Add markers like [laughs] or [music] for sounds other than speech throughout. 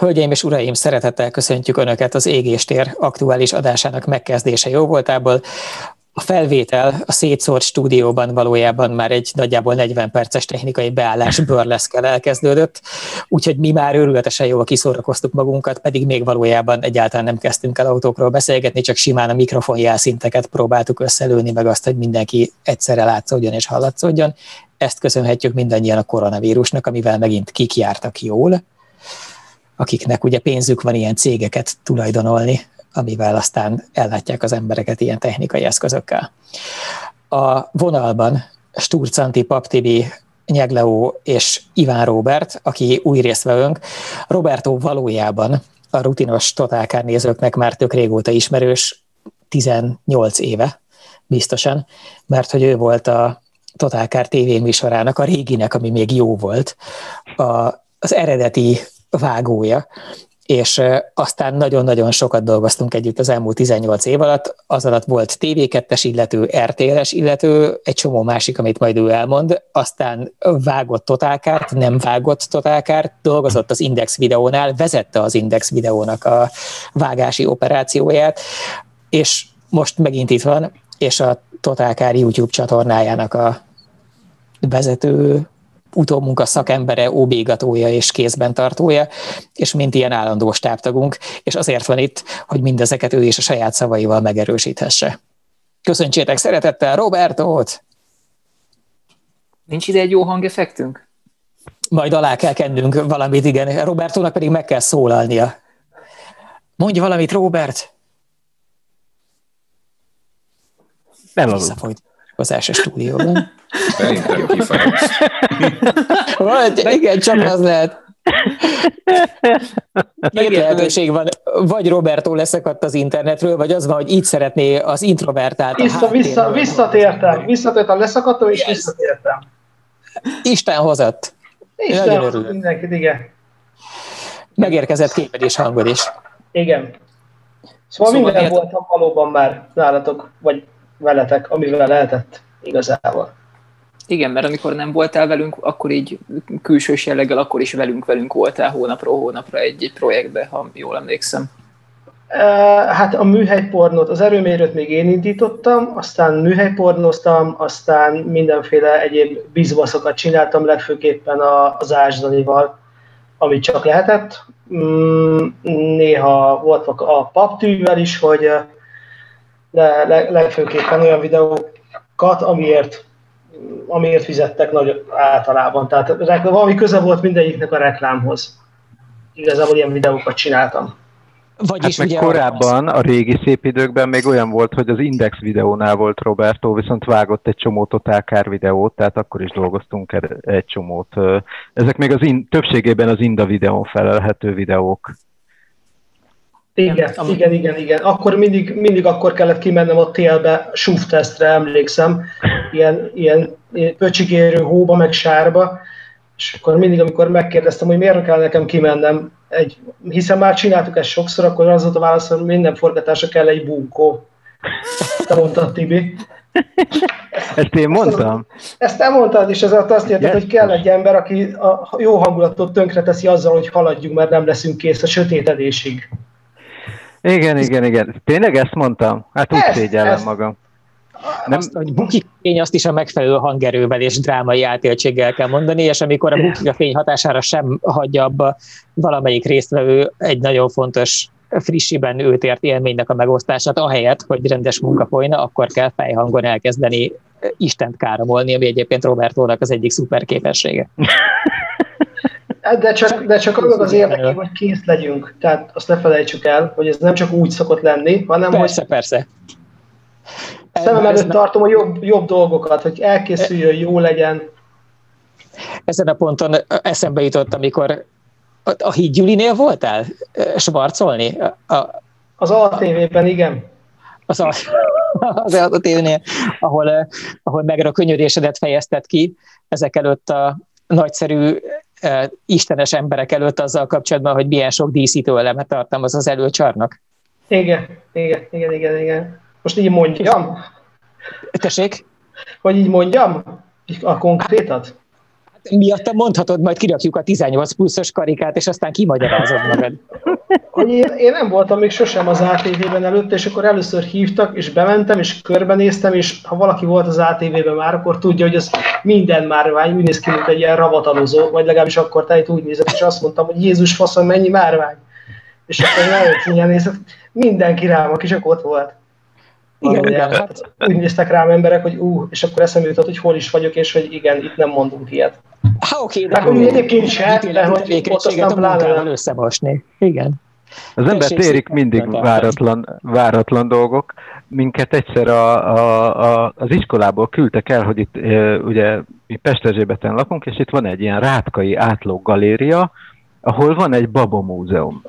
Hölgyeim és uraim, szeretettel köszöntjük Önöket az Égéstér aktuális adásának megkezdése jó voltából. A felvétel a szétszórt stúdióban valójában már egy nagyjából 40 perces technikai beállás bőrleszkel elkezdődött, úgyhogy mi már őrületesen jól kiszórakoztuk magunkat, pedig még valójában egyáltalán nem kezdtünk el autókról beszélgetni, csak simán a mikrofon jelszinteket próbáltuk összelőni, meg azt, hogy mindenki egyszerre látszódjon és hallatszódjon. Ezt köszönhetjük mindannyian a koronavírusnak, amivel megint kik jártak jól, akiknek ugye pénzük van ilyen cégeket tulajdonolni, amivel aztán ellátják az embereket ilyen technikai eszközökkel. A vonalban Sturcanti Paptibi Nyegleó és Iván Robert, aki új résztvevőnk. Roberto valójában a rutinos totálkár nézőknek már tök régóta ismerős, 18 éve biztosan, mert hogy ő volt a Totálkár TV a réginek, ami még jó volt, a, az eredeti vágója, és aztán nagyon-nagyon sokat dolgoztunk együtt az elmúlt 18 év alatt, az alatt volt TV2-es illető, RTL-es illető, egy csomó másik, amit majd ő elmond, aztán vágott totálkárt, nem vágott totálkárt, dolgozott az Index videónál, vezette az Index videónak a vágási operációját, és most megint itt van, és a Totálkár YouTube csatornájának a vezető utómunka szakembere, óbégatója és kézben tartója, és mint ilyen állandó stábtagunk, és azért van itt, hogy mindezeket ő is a saját szavaival megerősíthesse. Köszöntsétek szeretettel Robertót! Nincs ide egy jó hangeffektünk? Majd alá kell kennünk valamit, igen. Robertónak pedig meg kell szólalnia. Mondj valamit, Robert! Nem az az első stúdióban. Szerintem. Vagy, igen, csak az lehet. Két lehetőség van, vagy Roberto leszakadt az internetről, vagy az van, hogy így szeretné az introvertált. Vissza, vissza, visszatértem, visszatértem, leszakadtam és yes. visszatértem. Isten hozott. Isten hozott mindenkit, igen. Megérkezett képed és hangod is. Igen. Szóval, szóval minden miért... voltam valóban már nálatok, vagy veletek, amivel lehetett igazából. Igen, mert amikor nem voltál velünk, akkor így külsős jelleggel, akkor is velünk-velünk voltál hónapról hónapra egy, egy projektbe, ha jól emlékszem. Hát a műhelypornót, az erőmérőt még én indítottam, aztán műhelypornoztam, aztán mindenféle egyéb bizbaszokat csináltam, legfőképpen az Ásdanival, amit csak lehetett. Mm, néha volt a paptűvel is, hogy de legfőképpen olyan videókat, amiért, amiért fizettek nagy általában. Tehát valami köze volt mindegyiknek a reklámhoz. Igazából ilyen videókat csináltam. Vagyis hát meg korábban, a régi szép időkben még olyan volt, hogy az Index videónál volt Roberto, viszont vágott egy csomó totálkár videót, tehát akkor is dolgoztunk egy csomót. Ezek még az in, többségében az Inda videón felelhető videók. Igen, nem, igen, igen, igen. Akkor mindig, mindig akkor kellett kimennem a télbe SUV tesztre, emlékszem, ilyen, ilyen pöcsigérő hóba, meg sárba, és akkor mindig, amikor megkérdeztem, hogy miért kell nekem kimennem, egy, hiszen már csináltuk ezt sokszor, akkor az volt a válasz, hogy minden forgatásra kell egy bunkó. Te mondtad, Tibi. Ezt én mondtam? Ezt nem mondtad, és ez azt érted, hogy kell egy ember, aki a jó hangulatot tönkreteszi azzal, hogy haladjunk, mert nem leszünk kész a sötétedésig. Igen, igen, igen. Tényleg ezt mondtam? Hát úgy szégyellem ezt. magam. Nem... Azt, hogy bukik azt is a megfelelő hangerővel és drámai átéltséggel kell mondani, és amikor a bukik a fény hatására sem hagyja abba valamelyik résztvevő egy nagyon fontos frissiben őt ért élménynek a megosztását, ahelyett, hogy rendes munka folyna, akkor kell fejhangon elkezdeni Istent káromolni, ami egyébként Robertónak az egyik szuper képessége. [laughs] De csak, de csak az az érdekében, hogy kész legyünk. Tehát azt ne felejtsük el, hogy ez nem csak úgy szokott lenni, hanem persze, hogy... Persze, Szemem előtt tartom a jobb, jobb dolgokat, hogy elkészüljön, jó legyen. Ezen a ponton eszembe jutott, amikor a, a Híd Gyulinél voltál svarcolni? A, az ATV-ben, igen. Az, a, [laughs] az ATV-nél, ahol, ahol meg a könyörésedet fejezted ki ezek előtt a nagyszerű istenes emberek előtt azzal kapcsolatban, hogy milyen sok díszítő elemet tartalmaz az előcsarnak. Igen, igen, igen, igen, igen. Most így mondjam? Tessék? Hogy így mondjam? A konkrétat? Miatta mondhatod, majd kirakjuk a 18 pluszos karikát, és aztán kimagyarázod magad. Hogy én, én nem voltam még sosem az ATV-ben előtte, és akkor először hívtak, és bementem, és körbenéztem, és ha valaki volt az ATV-ben már, akkor tudja, hogy az minden márvány, úgy néz ki, mint egy ilyen ravatalozó, vagy legalábbis akkor tehát úgy nézett, és azt mondtam, hogy Jézus faszon, mennyi márvány. És akkor nagyon nézett, mindenki rám, aki csak ott volt. Igen, igen. Hát, úgy néztek rám emberek, hogy ú, és akkor eszembe jutott, hogy hol is vagyok, és hogy igen, itt nem mondunk ilyet. Ha oké, de hogy egyébként se, de hogy ott aztán pláne összemosni. Igen. Az ember térik mindig váratlan, váratlan dolgok. Minket egyszer a, a, a, az iskolából küldtek el, hogy itt e, ugye mi Pesterzsébeten lakunk, és itt van egy ilyen rátkai átlók galéria, ahol van egy babamúzeum.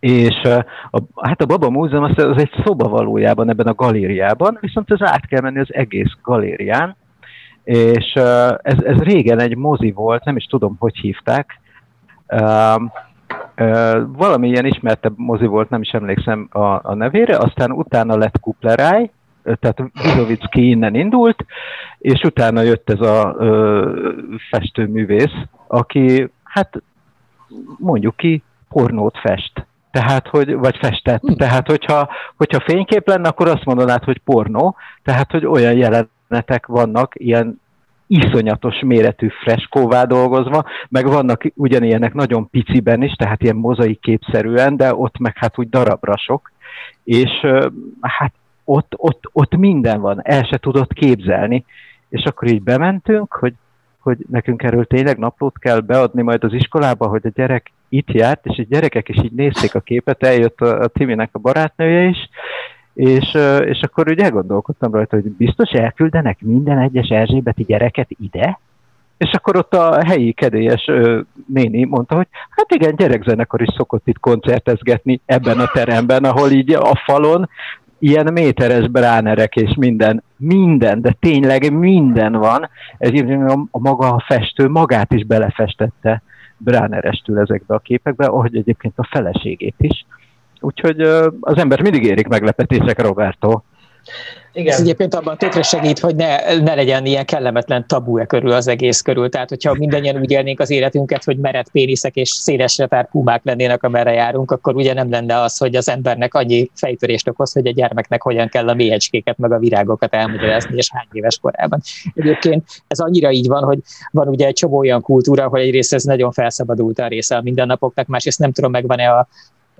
És a, hát a Baba Múzeum az, az egy szoba valójában ebben a galériában, viszont ez át kell menni az egész galérián, és ez, ez régen egy mozi volt, nem is tudom, hogy hívták, valami ilyen ismertebb mozi volt, nem is emlékszem a, a nevére, aztán utána lett Kupleráj, tehát Vizovicki innen indult, és utána jött ez a ö, festőművész, aki, hát mondjuk ki, pornót fest. Tehát, hogy, vagy festett. Hm. Tehát, hogyha, hogyha fénykép lenne, akkor azt mondanád, hogy pornó. Tehát, hogy olyan jelenetek vannak, ilyen iszonyatos méretű freskóvá dolgozva, meg vannak ugyanilyenek nagyon piciben is, tehát ilyen mozaik képszerűen, de ott meg hát úgy darabra sok, és hát ott, ott, ott minden van, el se tudott képzelni. És akkor így bementünk, hogy, hogy nekünk erről tényleg naplót kell beadni majd az iskolába, hogy a gyerek itt járt, és a gyerekek is így nézték a képet, eljött a, a Timinek a barátnője is, és, és akkor úgy elgondolkodtam rajta, hogy biztos elküldenek minden egyes Erzsébeti gyereket ide, és akkor ott a helyi kedélyes néni mondta, hogy hát igen, gyerekzenekar is szokott itt koncertezgetni ebben a teremben, ahol így a falon ilyen méteres bránerek és minden, minden, de tényleg minden van. Ez a maga a festő magát is belefestette bránerestül ezekbe a képekbe, ahogy egyébként a feleségét is. Úgyhogy az ember mindig érik meglepetések, Roberto. Igen. Ez egyébként abban tökre segít, hogy ne, ne legyen ilyen kellemetlen tabu-e körül az egész körül. Tehát, hogyha mindannyian úgy élnénk az életünket, hogy meret péniszek és szélesre tár pumák lennének, amerre járunk, akkor ugye nem lenne az, hogy az embernek annyi fejtörést okoz, hogy a gyermeknek hogyan kell a mélyecskéket, meg a virágokat elmagyarázni, és hány éves korában. Egyébként ez annyira így van, hogy van ugye egy csomó olyan kultúra, hogy egyrészt ez nagyon felszabadult a része a mindennapoknak, másrészt nem tudom, megvan-e a,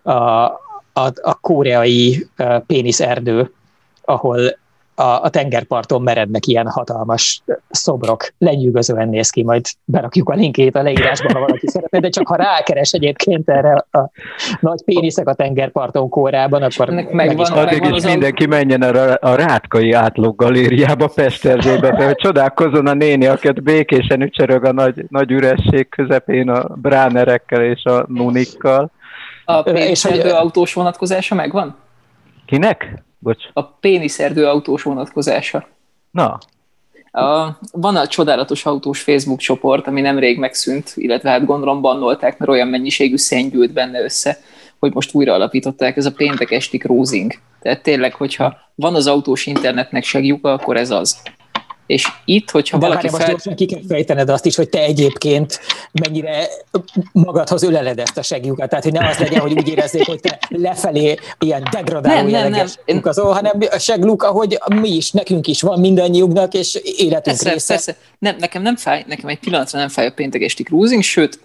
a, a, a koreai péniszerdő, ahol a, a tengerparton merednek ilyen hatalmas szobrok. Lenyűgözően néz ki, majd berakjuk a linkét a leírásba, ha valaki szeretne, de csak ha rákeres egyébként erre a nagy péniszek a tengerparton kórában, akkor meg, meg van, Addig is mindenki menjen a, a Rátkai átlók galériába Pesterzébe, hogy csodálkozzon a néni, akiket békésen ücsörög a nagy, nagy üresség közepén a bránerekkel és a nunikkal. A péniszerdő autós vonatkozása megvan? Kinek? Bocs. A péniszerdő autós vonatkozása. Na. A, van a csodálatos autós Facebook csoport, ami nemrég megszűnt, illetve hát gondolom bannolták, mert olyan mennyiségű szenny gyűlt benne össze, hogy most újra alapították, ez a péntek esti cruising. Tehát tényleg, hogyha van az autós internetnek segjuka, akkor ez az. És itt, hogyha De valaki fel... most ki kell fejtened azt is, hogy te egyébként mennyire magadhoz öleled ezt a segjukat. Tehát, hogy ne az legyen, hogy úgy érezzék, hogy te lefelé ilyen degradáló nem, nem, nem. Azon, hanem a segluk, ahogy mi is, nekünk is van mindannyiunknak, és életünk persze, része. Persze. Nem, nekem nem fáj, nekem egy pillanatra nem fáj a péntek esti cruising, sőt,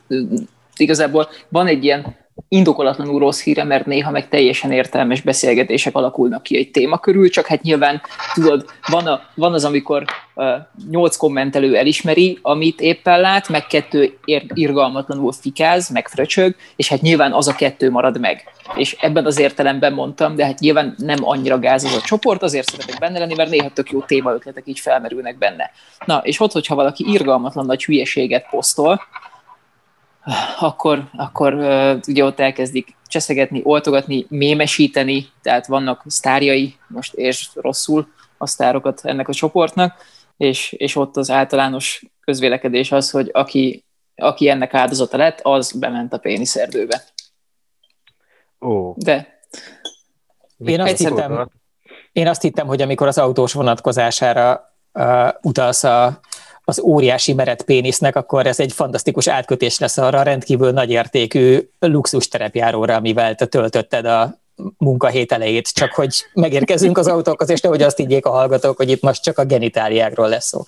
igazából van egy ilyen indokolatlanul rossz híre, mert néha meg teljesen értelmes beszélgetések alakulnak ki egy téma körül, csak hát nyilván tudod, van, a, van az, amikor uh, nyolc kommentelő elismeri, amit éppen lát, meg kettő ér, irgalmatlanul fikáz, meg fröcsög, és hát nyilván az a kettő marad meg. És ebben az értelemben mondtam, de hát nyilván nem annyira gáz az a csoport, azért szeretek benne lenni, mert néha tök jó témaötletek így felmerülnek benne. Na, és ott, hogyha valaki irgalmatlan nagy hülyeséget posztol, akkor, akkor ugye ott elkezdik cseszegetni, oltogatni, mémesíteni, tehát vannak sztárjai, most és rosszul a sztárokat ennek a csoportnak, és, és ott az általános közvélekedés az, hogy aki, aki ennek áldozata lett, az bement a péniszerdőbe. Ó. De én azt, hittem, én azt hittem, hogy amikor az autós vonatkozására uh, utalsz a, az óriási meret pénisznek, akkor ez egy fantasztikus átkötés lesz arra a rendkívül nagyértékű luxus terepjáróra, amivel te töltötted a munkahét elejét, csak hogy megérkezünk az autókhoz, és nehogy azt higgyék a hallgatók, hogy itt most csak a genitáliákról lesz szó.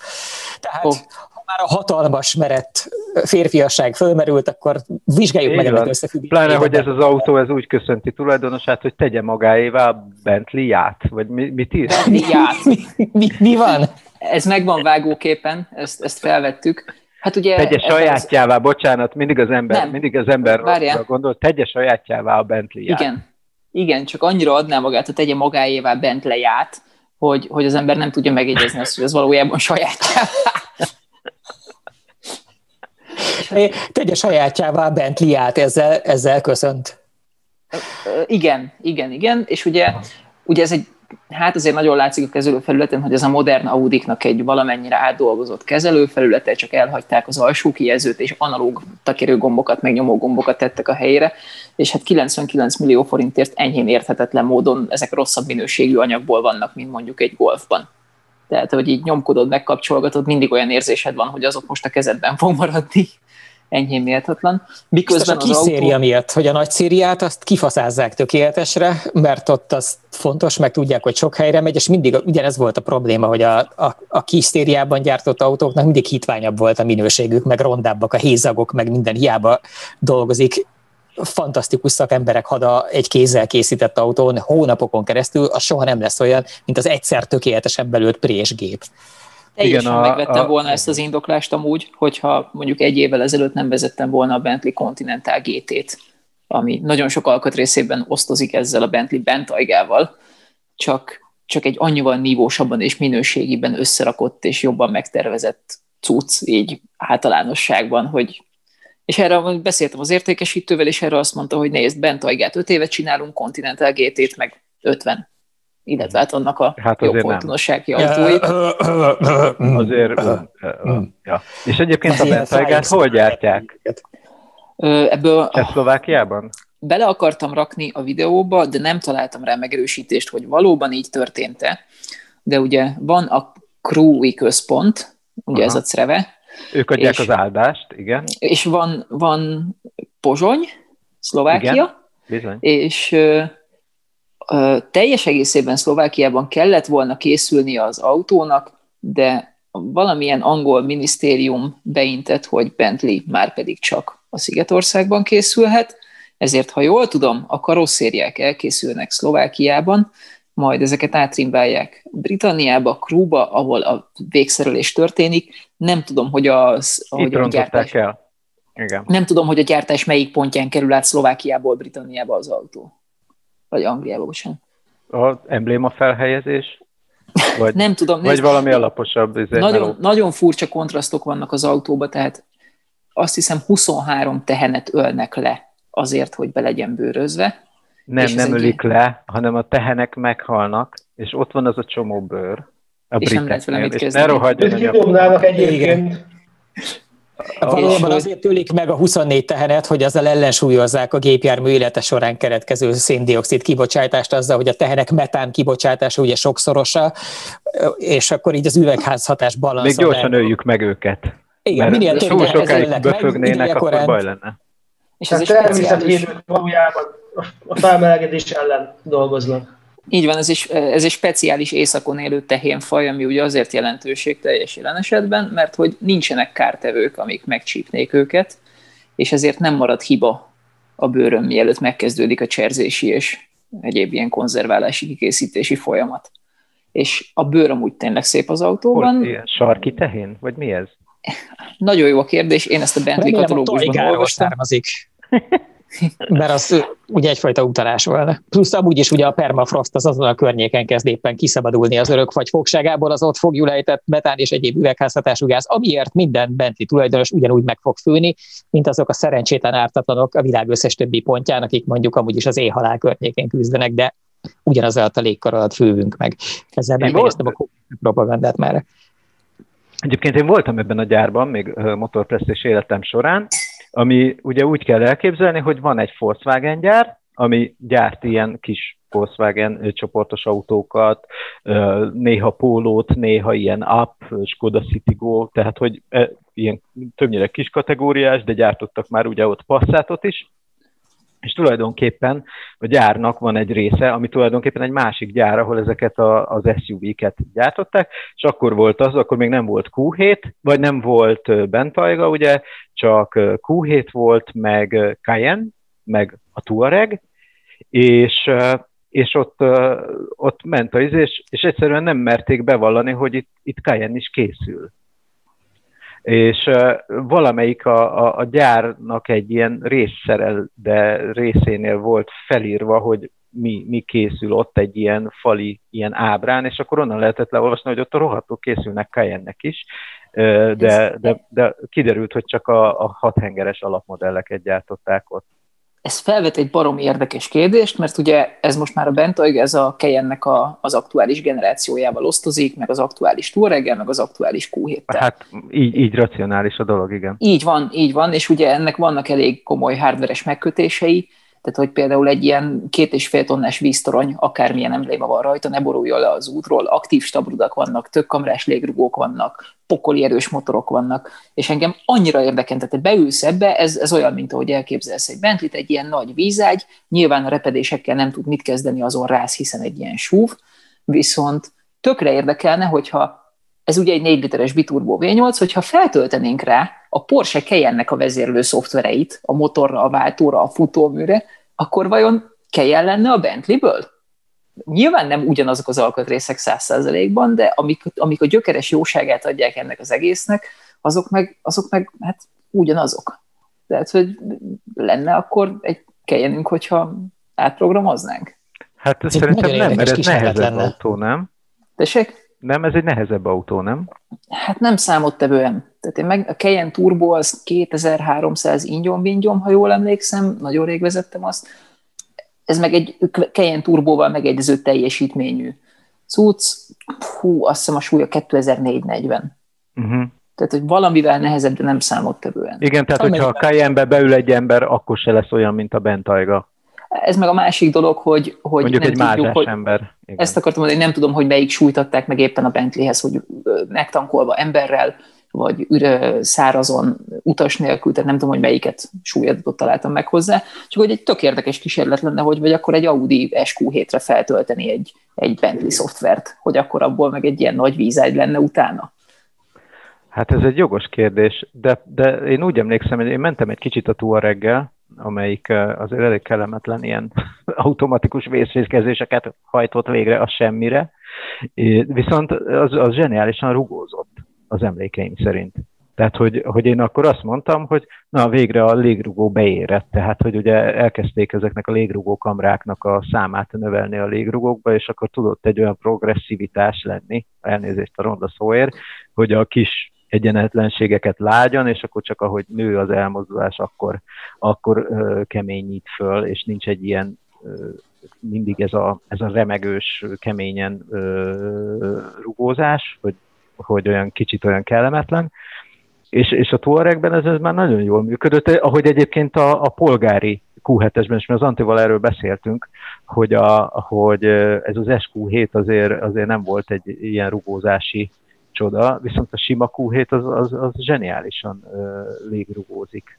Tehát oh. ha már a hatalmas merett férfiasság fölmerült, akkor vizsgáljuk Így meg ennek összefüggését. Pláne, hogy ez az autó ez úgy köszönti tulajdonosát, hogy tegye magáévá Bentley-ját, vagy mi, mit ír? Bentley-ját. mi, mi, mi van? Ez megvan vágóképen, ezt, ezt felvettük. Hát ugye tegye sajátjává, az... bocsánat, mindig az ember, nem. mindig az ember gondol, tegye sajátjává a Bentley-ját. Igen, igen, csak annyira adná magát, hogy tegye magáévá Bentley-ját, hogy, hogy az ember nem tudja megjegyezni azt, hogy ez valójában sajátjává. Tegye sajátjává a Bentley-ját, ezzel, ezzel köszönt. Igen, igen, igen, és ugye, ugye ez egy hát azért nagyon látszik a kezelőfelületen, hogy ez a modern Audiknak egy valamennyire átdolgozott kezelőfelülete, csak elhagyták az alsó kijelzőt, és analóg takerő gombokat, meg nyomó gombokat tettek a helyére, és hát 99 millió forintért enyhén érthetetlen módon ezek rosszabb minőségű anyagból vannak, mint mondjuk egy golfban. Tehát, hogy így nyomkodod, megkapcsolgatod, mindig olyan érzésed van, hogy azok most a kezedben fog maradni enyhén méltatlan. Miközben a kis autó... széria miatt, hogy a nagy szériát azt kifaszázzák tökéletesre, mert ott az fontos, meg tudják, hogy sok helyre megy, és mindig ugyanez volt a probléma, hogy a, a, a kis szériában gyártott autóknak mindig hitványabb volt a minőségük, meg rondábbak a hézagok, meg minden hiába dolgozik fantasztikus szakemberek hada egy kézzel készített autón hónapokon keresztül, az soha nem lesz olyan, mint az egyszer tökéletesen belőtt présgép. Teljesen Igen, a, megvettem a, volna a, ezt az indoklást amúgy, hogyha mondjuk egy évvel ezelőtt nem vezettem volna a Bentley Continental GT-t, ami nagyon sok alkatrészében osztozik ezzel a Bentley Bentaigával, csak, csak egy annyival nívósabban és minőségiben összerakott és jobban megtervezett cucc így általánosságban, hogy és erre beszéltem az értékesítővel, és erre azt mondta, hogy nézd, Bentaigát 5 évet csinálunk, Continental GT-t meg 50 illetve hát annak a hát jobb folytonossági autóit. Azért, [coughs] ja. És egyébként a Bentaigát hol gyártják? Ebből Csehszlovákiában? Bele akartam rakni a videóba, de nem találtam rá megerősítést, hogy valóban így történt-e. De ugye van a Krúi központ, ugye Aha. ez a CREVE. Ők adják és, az áldást, igen. És van, van Pozsony, Szlovákia, igen, bizony. és teljes egészében Szlovákiában kellett volna készülni az autónak, de valamilyen angol minisztérium beintett, hogy Bentley már pedig csak a Szigetországban készülhet, ezért, ha jól tudom, a karosszériák elkészülnek Szlovákiában, majd ezeket átrimbálják Britanniába, Krúba, ahol a végszerelés történik. Nem tudom, hogy, az, hogy a gyártás... El. Igen. Nem tudom, hogy a gyártás melyik pontján kerül át Szlovákiából Britanniába az autó. Vagy Angliába, bocsánat. A embléma felhelyezés? Vagy, nem tudom. Vagy valami alaposabb. Nagyon, nagyon furcsa kontrasztok vannak az autóba, tehát azt hiszem 23 tehenet ölnek le azért, hogy be legyen bőrözve. Nem, nem ölik egy... le, hanem a tehenek meghalnak, és ott van az a csomó bőr. A és nem lehet vele mit kezdeni. És ne rohadjon egyébként. Valóban azért tőlik meg a 24 tehenet, hogy azzal ellensúlyozzák a gépjármű élete során keretkező széndiokszid kibocsátást azzal, hogy a tehenek metán kibocsátása ugye sokszorosa, és akkor így az üvegházhatás balansz. Még gyorsan öljük meg őket. Igen, minél több sokáig befögnének, akkor baj lenne. És ez természetvédők valójában a felmelegedés ellen dolgoznak. Így van, ez, is, ez egy speciális északon élő tehénfaj, ami ugye azért teljes jelen esetben, mert hogy nincsenek kártevők, amik megcsípnék őket, és ezért nem marad hiba a bőrön, mielőtt megkezdődik a cserzési és egyéb ilyen konzerválási, kikészítési folyamat. És a bőr amúgy tényleg szép az autóban. Hol, ilyen sarki tehén? Vagy mi ez? Nagyon jó a kérdés, én ezt a Bentley katalógusban olvastam. Származik. [laughs] mert az ugye egyfajta utalás volna. Plusz amúgy is ugye a permafrost az azon a környéken kezd éppen kiszabadulni az örök vagy fogságából, az ott fogjul ejtett metán és egyéb üvegházhatású gáz, amiért minden benti tulajdonos ugyanúgy meg fog főni, mint azok a szerencsétlen ártatlanok a világ összes többi pontján, akik mondjuk amúgy is az éjhalál környékén küzdenek, de ugyanaz alatt a légkar alatt fővünk meg. Ezzel megnéztem a propagandát már. Egyébként én voltam ebben a gyárban, még motorpresztés életem során, ami ugye úgy kell elképzelni, hogy van egy Volkswagen gyár, ami gyárt ilyen kis Volkswagen csoportos autókat, néha pólót, néha ilyen Up, Skoda Citigo, tehát hogy ilyen többnyire kis kategóriás, de gyártottak már ugye ott Passatot is, és tulajdonképpen a gyárnak van egy része, ami tulajdonképpen egy másik gyár, ahol ezeket a, az SUV-ket gyártották, és akkor volt az, akkor még nem volt Q7, vagy nem volt Bentayga, ugye, csak Q7 volt, meg Cayenne, meg a Touareg, és, és ott, ott ment a és, és egyszerűen nem merték bevallani, hogy itt, itt Cayenne is készül és valamelyik a, a, a gyárnak egy ilyen részszerel, de részénél volt felírva, hogy mi, mi készül ott egy ilyen fali, ilyen ábrán, és akkor onnan lehetett leolvasni, hogy ott a rohadtók készülnek Cayenne-nek is, de, de, de kiderült, hogy csak a, a hathengeres alapmodelleket gyártották ott ez felvet egy barom érdekes kérdést, mert ugye ez most már a Bentayg, ez a Kejennek a, az aktuális generációjával osztozik, meg az aktuális Touareggel, meg az aktuális q Hát így, így racionális a dolog, igen. Így van, így van, és ugye ennek vannak elég komoly hardveres megkötései, tehát hogy például egy ilyen két és fél tonnás víztorony, akármilyen embléma van rajta, ne boruljon le az útról, aktív stabrudak vannak, többkamrás légrugók vannak, pokoli erős motorok vannak, és engem annyira érdekel, tehát beülsz ebbe, ez, ez olyan, mint ahogy elképzelsz egy Bentley, egy ilyen nagy vízágy, nyilván a repedésekkel nem tud mit kezdeni, azon rász, hiszen egy ilyen súv, viszont tökre érdekelne, hogyha ez ugye egy 4 literes biturbo V8, hogyha feltöltenénk rá a Porsche Cayenne-nek a vezérlő szoftvereit, a motorra, a váltóra, a futóműre, akkor vajon Cayenne lenne a Bentley-ből? Nyilván nem ugyanazok az alkatrészek száz százalékban, de amik, amik a gyökeres jóságát adják ennek az egésznek, azok meg, azok meg hát ugyanazok. Tehát, hogy lenne akkor egy kelyenünk, hogyha átprogramoznánk? Hát ez szerintem nem, mert ez nehezebb autó, nem? Tessék? Nem, ez egy nehezebb autó, nem? Hát nem számottevően. Tehát én meg a Cayenne Turbo az 2300 ingyom ha jól emlékszem, nagyon rég vezettem azt. Ez meg egy Cayenne Turbóval megegyező teljesítményű cucc. Hú, azt hiszem a súlya 2440. Uh-huh. Tehát, hogy valamivel nehezebb, de nem számottevően. Igen, tehát Amelyben... hogyha a Cayenne-be beül egy ember, akkor se lesz olyan, mint a Bentayga. Ez meg a másik dolog, hogy, hogy Mondjuk nem egy tudjuk, hogy ember. Igen. Ezt akartam mondani, nem tudom, hogy melyik sújtatták meg éppen a Bentleyhez, hogy megtankolva emberrel, vagy üre, szárazon, utas nélkül, tehát nem tudom, hogy melyiket súlyadatot találtam meg hozzá, csak hogy egy tök érdekes kísérlet lenne, hogy vagy akkor egy Audi SQ7-re feltölteni egy, egy Bentley szoftvert, hogy akkor abból meg egy ilyen nagy vízágy lenne utána. Hát ez egy jogos kérdés, de, de én úgy emlékszem, hogy én mentem egy kicsit a Touareggel, amelyik azért elég kellemetlen ilyen [laughs] automatikus vészfészkezéseket hajtott végre a semmire, viszont az, az zseniálisan rugózott az emlékeim szerint. Tehát, hogy, hogy én akkor azt mondtam, hogy na, végre a légrugó beérett, tehát, hogy ugye elkezdték ezeknek a légrugó kamráknak a számát növelni a légrugókba, és akkor tudott egy olyan progresszivitás lenni, elnézést a ronda szóért, hogy a kis egyenetlenségeket lágyan, és akkor csak ahogy nő az elmozdulás, akkor, akkor ö, keményít föl, és nincs egy ilyen mindig ez a, ez a remegős, keményen ö, rugózás, hogy, hogy olyan kicsit olyan kellemetlen. És, és a Touaregben ez, ez már nagyon jól működött, ahogy egyébként a, a polgári Q7-esben, és mi az Antival erről beszéltünk, hogy, a, hogy ez az SQ7 azért, azért nem volt egy ilyen rugózási csoda, viszont a sima Q7 az, az, az zseniálisan uh, légrugózik.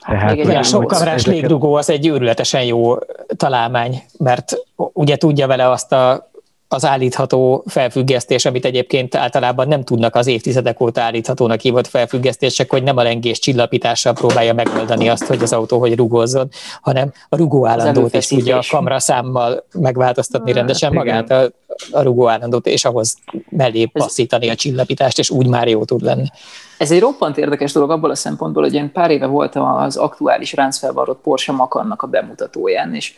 Hát Tehát, még egy a sokkamrás ezeket... légrugó az egy őrületesen jó találmány, mert ugye tudja vele azt a az állítható felfüggesztés, amit egyébként általában nem tudnak az évtizedek óta állíthatónak hívott felfüggesztések, hogy nem a lengés csillapítással próbálja megoldani azt, hogy az autó hogy rugózzon, hanem a rugó állandót is tudja a kamraszámmal megváltoztatni rendesen magát a, a rugó állandót, és ahhoz mellé passzítani a csillapítást, és úgy már jó tud lenni. Ez egy roppant érdekes dolog abból a szempontból, hogy én pár éve voltam az aktuális ráncfelvarrott Porsche Macannak a bemutatóján, és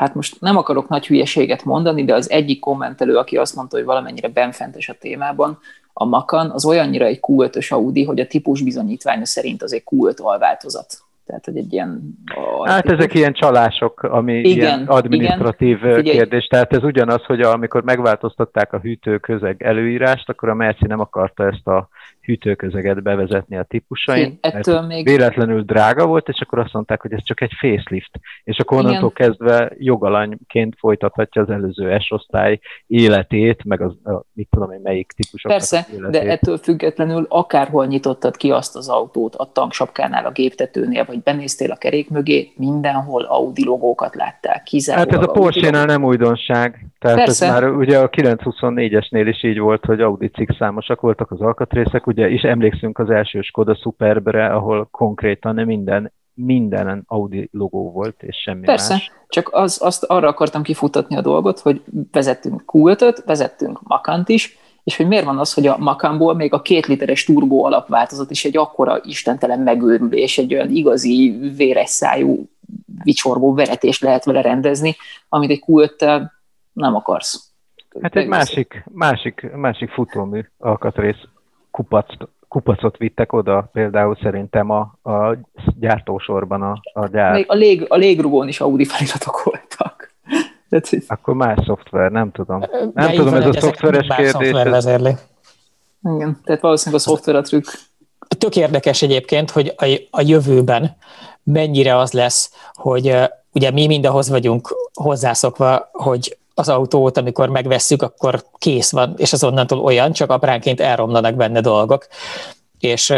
hát most nem akarok nagy hülyeséget mondani, de az egyik kommentelő, aki azt mondta, hogy valamennyire benfentes a témában, a Macan az olyannyira egy Q5-ös Audi, hogy a típus bizonyítványa szerint az egy Q5 alváltozat. Tehát, hogy egy ilyen... Hát ezek ilyen csalások, ami igen, ilyen administratív igen. kérdés. Tehát ez ugyanaz, hogy amikor megváltoztatták a hűtőközeg előírást, akkor a Merci nem akarta ezt a hűtőközeget bevezetni a típusain, ettől mert még... véletlenül drága volt, és akkor azt mondták, hogy ez csak egy facelift, és akkor onnantól Igen. kezdve jogalanyként folytathatja az előző S-osztály életét, meg az, a, mit tudom én, melyik típusok. Persze, de ettől függetlenül akárhol nyitottad ki azt az autót, a tanksapkánál, a géptetőnél, vagy benéztél a kerék mögé, mindenhol Audi logókat láttál, kizárólag Hát ez a Porsche-nál nem újdonság. Tehát Persze. ez már ugye a 924-esnél is így volt, hogy Audi cikk számosak voltak az alkatrészek, ugye is emlékszünk az első Skoda Superbre, ahol konkrétan minden mindenen Audi logó volt, és semmi Persze, más. csak az, azt arra akartam kifutatni a dolgot, hogy vezettünk Q5-öt, vezettünk Makant is, és hogy miért van az, hogy a Macanból még a két literes turbó alapváltozat is egy akkora istentelen megőrülés, egy olyan igazi véres szájú vicsorgó veretés lehet vele rendezni, amit egy q nem akarsz. Hát egy másik, másik, másik futómű alkatrész kupac, kupacot vittek oda, például szerintem a, a gyártósorban a, a gyár. Még a, lég, a légrugón is Audi feliratok voltak. Akkor más szoftver, nem tudom. Nem De tudom, ez a szoftveres kérdés. Szoftver vezérli. Igen, tehát valószínűleg a szoftver a trükk. Tök érdekes egyébként, hogy a, a jövőben mennyire az lesz, hogy ugye mi mind ahhoz vagyunk hozzászokva, hogy az autót, amikor megvesszük, akkor kész van, és az onnantól olyan, csak apránként elromlanak benne dolgok. És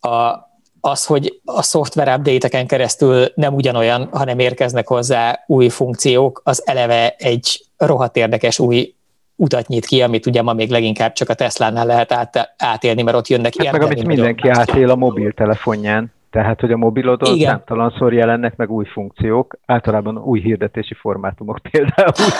a, az, hogy a szoftver update keresztül nem ugyanolyan, hanem érkeznek hozzá új funkciók, az eleve egy rohadt érdekes új utat nyit ki, amit ugye ma még leginkább csak a Tesla-nál lehet át, átélni, mert ott jönnek hát meg amit mindenki átél a mobiltelefonján. Tehát, hogy a mobilodon számtalanszor jelennek meg új funkciók, általában új hirdetési formátumok például. [laughs]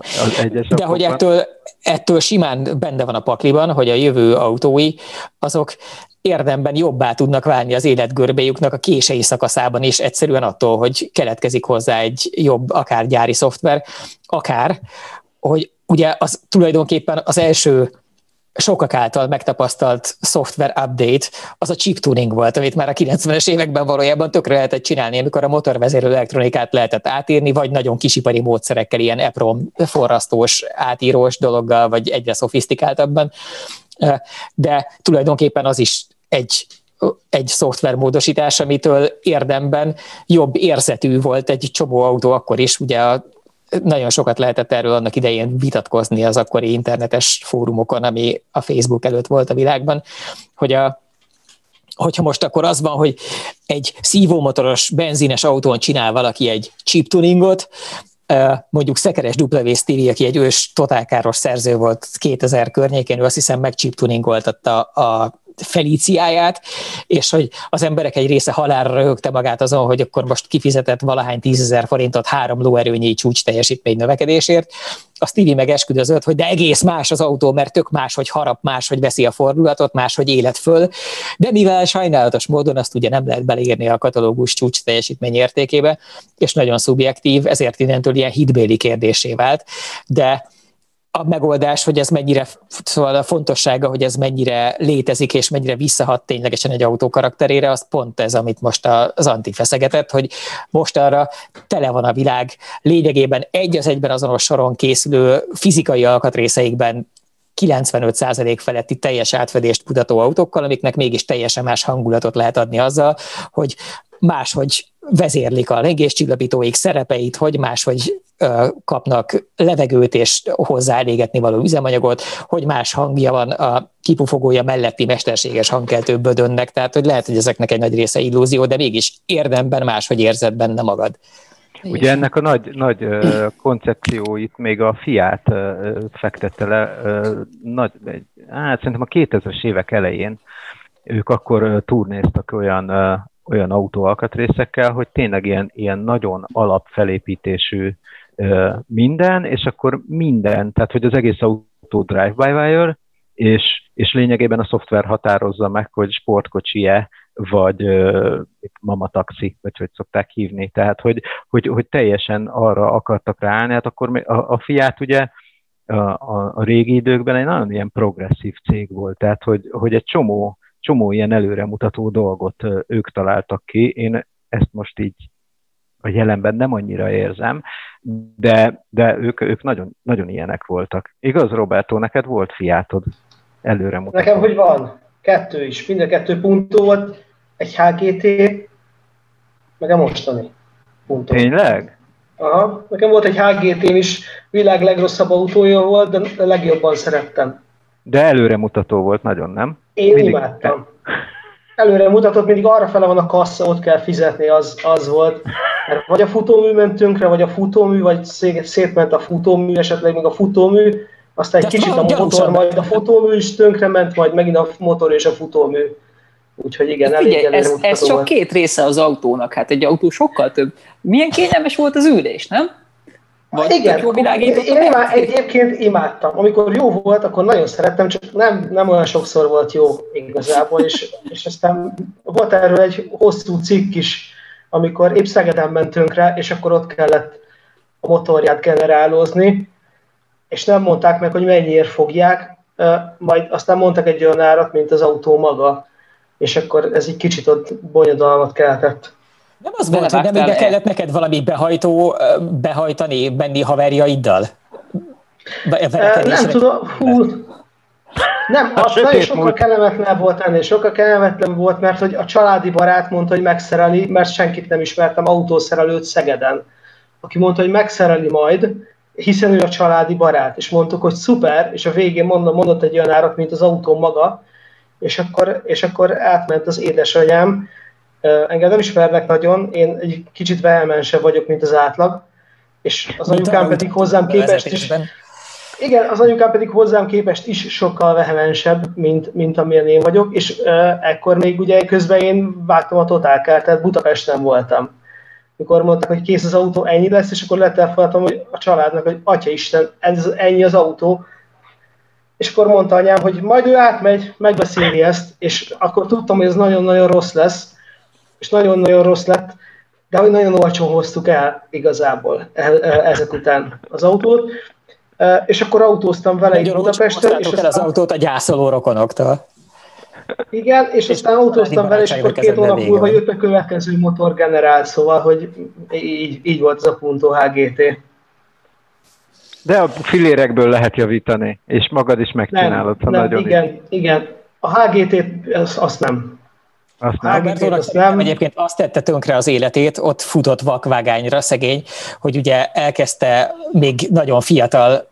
Az egyes De hogy ettől, ettől simán benne van a pakliban, hogy a jövő autói, azok érdemben jobbá tudnak válni az életgörbéjuknak a kései szakaszában is, egyszerűen attól, hogy keletkezik hozzá egy jobb, akár gyári szoftver, akár, hogy ugye az tulajdonképpen az első sokak által megtapasztalt software update az a chip tuning volt, amit már a 90-es években valójában tökre lehetett csinálni, amikor a motorvezérő elektronikát lehetett átírni, vagy nagyon kisipari módszerekkel, ilyen EPROM forrasztós, átírós dologgal, vagy egyre szofisztikáltabban. De tulajdonképpen az is egy egy szoftvermódosítás, amitől érdemben jobb érzetű volt egy csomó autó akkor is, ugye a nagyon sokat lehetett erről annak idején vitatkozni az akkori internetes fórumokon, ami a Facebook előtt volt a világban, hogy a, hogyha most akkor az van, hogy egy szívómotoros, benzines autón csinál valaki egy chip tuningot, mondjuk Szekeres W. Stevie, aki egy ős totálkáros szerző volt 2000 környékén, ő azt hiszem megcsiptuningoltatta a Felíciáját, és hogy az emberek egy része halálra röhögte magát azon, hogy akkor most kifizetett valahány tízezer forintot három lóerőnyi csúcs teljesítmény növekedésért. A Stevie meg esküdözött, hogy de egész más az autó, mert tök más, hogy harap, más, hogy veszi a fordulatot, más, hogy élet föl, de mivel sajnálatos módon azt ugye nem lehet beleírni a katalógus csúcs teljesítmény értékébe, és nagyon szubjektív, ezért innentől ilyen hitbéli kérdésé vált, de a megoldás, hogy ez mennyire, szóval a fontossága, hogy ez mennyire létezik, és mennyire visszahat ténylegesen egy autó karakterére, az pont ez, amit most az Anti feszegetett, hogy most arra tele van a világ. Lényegében egy az egyben azonos soron készülő fizikai alkatrészeikben 95% feletti teljes átfedést mutató autókkal, amiknek mégis teljesen más hangulatot lehet adni azzal, hogy máshogy vezérlik a lengéscsillapítóik szerepeit, hogy máshogy kapnak levegőt és hozzá elégetni való üzemanyagot, hogy más hangja van a kipufogója melletti mesterséges hangkeltő bödönnek, tehát hogy lehet, hogy ezeknek egy nagy része illúzió, de mégis érdemben máshogy érzed benne magad. Ugye ennek a nagy, nagy koncepcióit még a Fiat uh, fektette le, nagy, hát szerintem a 2000-es évek elején ők akkor turnéztak olyan olyan autóalkatrészekkel, hogy tényleg ilyen, ilyen nagyon alapfelépítésű minden, és akkor minden, tehát hogy az egész autó drive-by-wire, és, és lényegében a szoftver határozza meg, hogy sportkocsi-e, vagy uh, mama taxi, vagy hogy szokták hívni. Tehát, hogy, hogy, hogy teljesen arra akartak ráállni, hát akkor a, a Fiat ugye a, a, a régi időkben egy nagyon ilyen progresszív cég volt, tehát hogy, hogy egy csomó csomó ilyen előremutató dolgot ők találtak ki. Én ezt most így a jelenben nem annyira érzem, de, de ők, ők nagyon, nagyon ilyenek voltak. Igaz, Roberto, neked volt fiátod előremutató? Nekem hogy van? Kettő is. Mind a kettő puntó volt, egy HGT, meg a mostani puntó. Tényleg? Aha, nekem volt egy hgt is, világ legrosszabb autója volt, de legjobban szerettem. De előremutató volt nagyon, nem? Én mindig... imádtam. Előre mutatott, mindig arra fele van a kassa, ott kell fizetni, az, az volt. Mert vagy a futómű ment tönkre, vagy a futómű, vagy szétment a futómű, esetleg még a futómű, aztán egy kicsit a motor, majd a futómű is tönkre ment, majd megint a motor és a futómű. Úgyhogy igen, elég Figyelj, ez, ez csak két része az autónak, hát egy autó sokkal több. Milyen kényelmes volt az ülés, nem? Vagy igen, jó én, én imád, egyébként imádtam. Amikor jó volt, akkor nagyon szerettem, csak nem, nem olyan sokszor volt jó igazából, és, és aztán volt erről egy hosszú cikk is, amikor épp Szegeden mentünk rá, és akkor ott kellett a motorját generálózni, és nem mondták meg, hogy mennyiért fogják, majd aztán mondtak egy olyan árat, mint az autó maga, és akkor ez egy kicsit ott bonyodalmat keltett. Nem az volt, hogy nem ide kellett neked valami behajtó, behajtani, benni haverjaiddal? Nem tudom, hú, nem, az nagyon sokkal kellemetlen volt ennél, sokkal kellemetlen volt, mert hogy a családi barát mondta, hogy megszereli, mert senkit nem ismertem autószerelőt Szegeden, aki mondta, hogy megszereli majd, hiszen ő a családi barát, és mondtuk, hogy szuper, és a végén mondom, mondott egy olyan árat, mint az autó maga, és akkor, és akkor átment az édesanyám, engem nem ismernek nagyon, én egy kicsit vehemensebb vagyok, mint az átlag, és az anyukám pedig hozzám képest is, igen, az anyukám pedig hozzám képest is sokkal vehemensebb, mint, mint amilyen én vagyok, és uh, ekkor még ugye közben én vágtam a totálkát, tehát Budapesten voltam. Mikor mondták, hogy kész az autó, ennyi lesz, és akkor letelefonáltam hogy a családnak, hogy Atya Isten, ez, ennyi az autó, és akkor mondta anyám, hogy majd ő átmegy, megbeszéli ezt, és akkor tudtam, hogy ez nagyon-nagyon rossz lesz, és nagyon-nagyon rossz lett, de hogy nagyon olcsón hoztuk el igazából e, e, ezek után az autót, e, és akkor autóztam vele egy Budapesten. És aztán... az autót a gyászoló rokonoktól. Igen, és, és aztán autóztam vele, és akkor két hónap múlva jött a következő motorgenerál, szóval, hogy így, így volt az a Punto HGT. De a filérekből lehet javítani, és magad is megcsinálod, nem, ha nem, nagyon Igen, így. igen. A HGT-t azt, azt nem. Azt nem. Robertónak nem. egyébként azt tette tönkre az életét, ott futott vakvágányra szegény, hogy ugye elkezdte még nagyon fiatal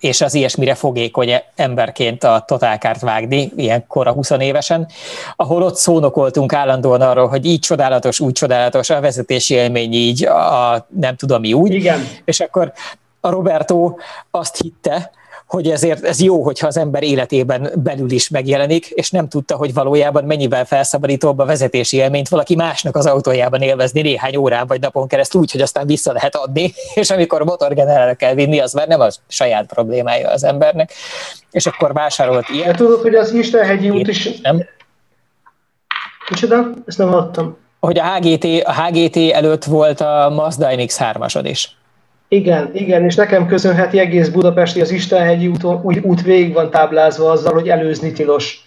és az ilyesmire fogékony emberként a totálkárt vágni, ilyen kora 20 évesen, ahol ott szónokoltunk állandóan arról, hogy így csodálatos, úgy csodálatos, a vezetési élmény így, a nem tudom mi úgy. Igen. És akkor a Roberto azt hitte, hogy ezért ez jó, hogyha az ember életében belül is megjelenik, és nem tudta, hogy valójában mennyivel felszabadítóbb a vezetési élményt valaki másnak az autójában élvezni néhány órán vagy napon keresztül úgy, hogy aztán vissza lehet adni, [laughs] és amikor motorgenerálra kell vinni, az már nem a saját problémája az embernek. És akkor vásárolt ilyet. Ja, tudod, hogy az Istenhegyi út is... Nem? Micsoda? Ezt nem hallottam. Hogy a HGT, a HGT előtt volt a Mazda MX-3-asod is. Igen, igen, és nekem köszönheti egész Budapesti az Istenhegyi úton, úgy út végig van táblázva azzal, hogy előzni tilos,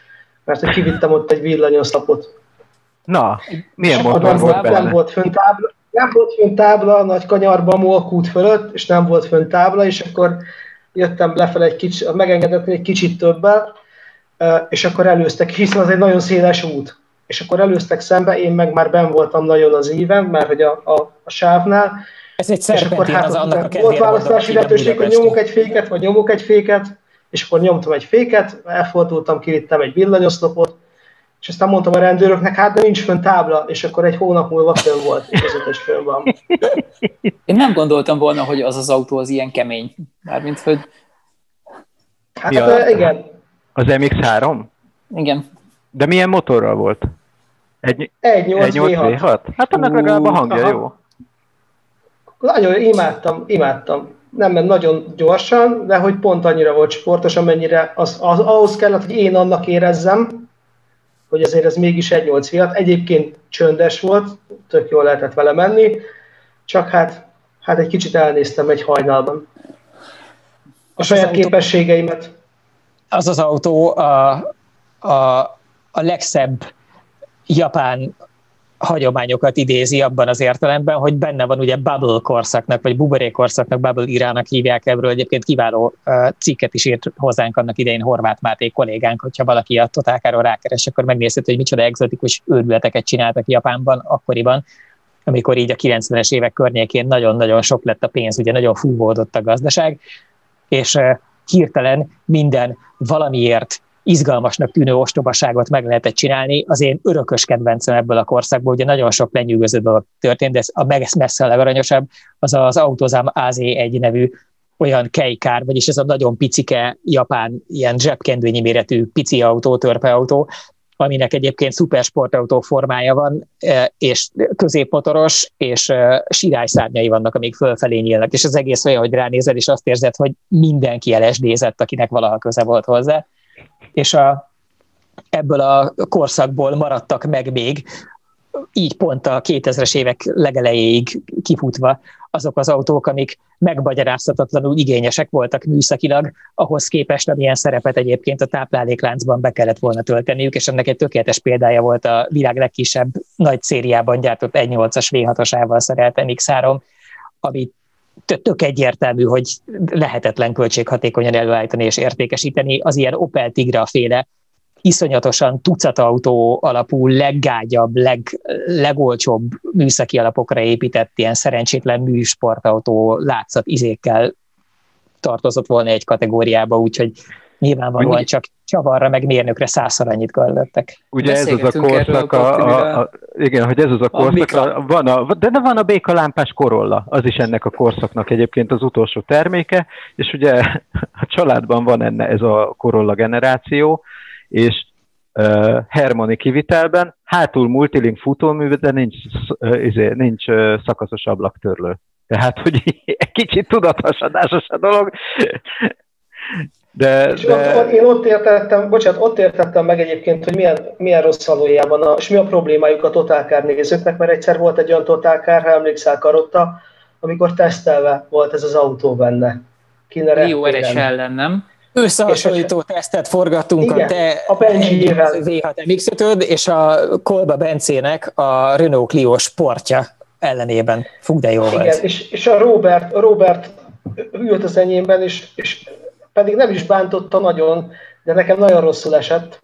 mert hogy kivittem ott egy villanyoszlapot. Na, milyen motor volt benne? Nem volt fönn tábla, nem volt fönn tábla a nagy kanyarban Molkút fölött, és nem volt fönn tábla, és akkor jöttem lefele egy kicsit, megengedett egy kicsit többel, és akkor előztek, hiszen az egy nagyon széles út. És akkor előztek szembe, én meg már ben voltam nagyon az íven, mert hogy a, a, a sávnál, ez egy szerpentin, hát, az annak a Volt választási lehetőség, hogy nyomok egy féket, vagy nyomok egy féket, és akkor nyomtam egy féket, elfordultam, kivittem egy villanyoszlopot, és aztán mondtam a rendőröknek, hát de nincs fönn tábla, és akkor egy hónap múlva fönn volt, és azóta is fönn van. [laughs] Én nem gondoltam volna, hogy az az autó az ilyen kemény. Mármint, hogy... Hát ja, igen. Az MX-3? Igen. De milyen motorral volt? Egy, egy 8 V6. Hát annak legalább a hangja aha. jó. Nagyon imádtam, imádtam. Nem ment nagyon gyorsan, de hogy pont annyira volt sportos, amennyire az, az, ahhoz kellett, hogy én annak érezzem, hogy azért ez mégis egy 8 fiat. Egyébként csöndes volt, tök jól lehetett vele menni, csak hát, hát egy kicsit elnéztem egy hajnalban. A saját autó, képességeimet. Az az autó a, a a legszebb japán hagyományokat idézi abban az értelemben, hogy benne van ugye bubble korszaknak, vagy buboré korszaknak, bubble irának hívják ebből, egyébként kiváló cikket is írt hozzánk annak idején Horváth Máté kollégánk, hogyha valaki a Totálkáról rákeres, akkor megnézhet, hogy micsoda egzotikus őrületeket csináltak Japánban akkoriban, amikor így a 90-es évek környékén nagyon-nagyon sok lett a pénz, ugye nagyon fúvódott a gazdaság, és hirtelen minden valamiért izgalmasnak tűnő ostobaságot meg lehetett csinálni. Az én örökös kedvencem ebből a korszakból, ugye nagyon sok lenyűgöző dolog történt, de ez a messze a legaranyosabb, az az Autozám AZ1 nevű olyan kejkár, vagyis ez a nagyon picike japán, ilyen zsebkendőnyi méretű pici autó, törpeautó, aminek egyébként szupersportautó formája van, e, és középmotoros, és e, sirályszárnyai vannak, amik fölfelé nyílnak, és az egész olyan, hogy ránézel, és azt érzed, hogy mindenki LSD-zett, akinek valaha köze volt hozzá és a, ebből a korszakból maradtak meg még, így pont a 2000-es évek legelejéig kifutva azok az autók, amik megmagyarázhatatlanul igényesek voltak műszakilag, ahhoz képest, amilyen szerepet egyébként a táplálékláncban be kellett volna tölteniük, és ennek egy tökéletes példája volt a világ legkisebb nagy szériában gyártott 1.8-as V6-osával szerelt MX-3, amit tök egyértelmű, hogy lehetetlen költséghatékonyan előállítani és értékesíteni. Az ilyen Opel Tigra féle iszonyatosan tucat autó alapú, leggágyabb, leg, legolcsóbb műszaki alapokra épített ilyen szerencsétlen műsportautó látszat izékkel tartozott volna egy kategóriába, úgyhogy nyilvánvalóan Úgy, csak csavarra, meg mérnökre százszor annyit költöttek. Ugye ez az a korszak, a, a, a, igen, hogy ez az a korszak, a, van a, de van a békalámpás korolla, az is ennek a korszaknak egyébként az utolsó terméke, és ugye [laughs] a családban van enne ez a korolla generáció, és uh, Hermoni kivitelben, hátul multilink futómű, de nincs, uh, izé, nincs uh, szakaszos ablaktörlő. Tehát, hogy [laughs] egy kicsit tudatosadásos a dolog, de, és de... Ott, én ott értettem, bocsánat, ott értettem meg egyébként, hogy milyen, milyen rossz valójában, a, és mi a problémájuk a totálkár nézőknek, mert egyszer volt egy olyan totálkár, ha emlékszel Karotta, amikor tesztelve volt ez az autó benne. Rio RS ellen, nem? Összehasonlító tesztet forgattunk igen, a te a V6 mx és a Kolba Bencének a Renault Clio sportja ellenében. Fug, de jó igen, volt. És, és a Robert, Robert ült az enyémben, és, és pedig nem is bántotta nagyon, de nekem nagyon rosszul esett.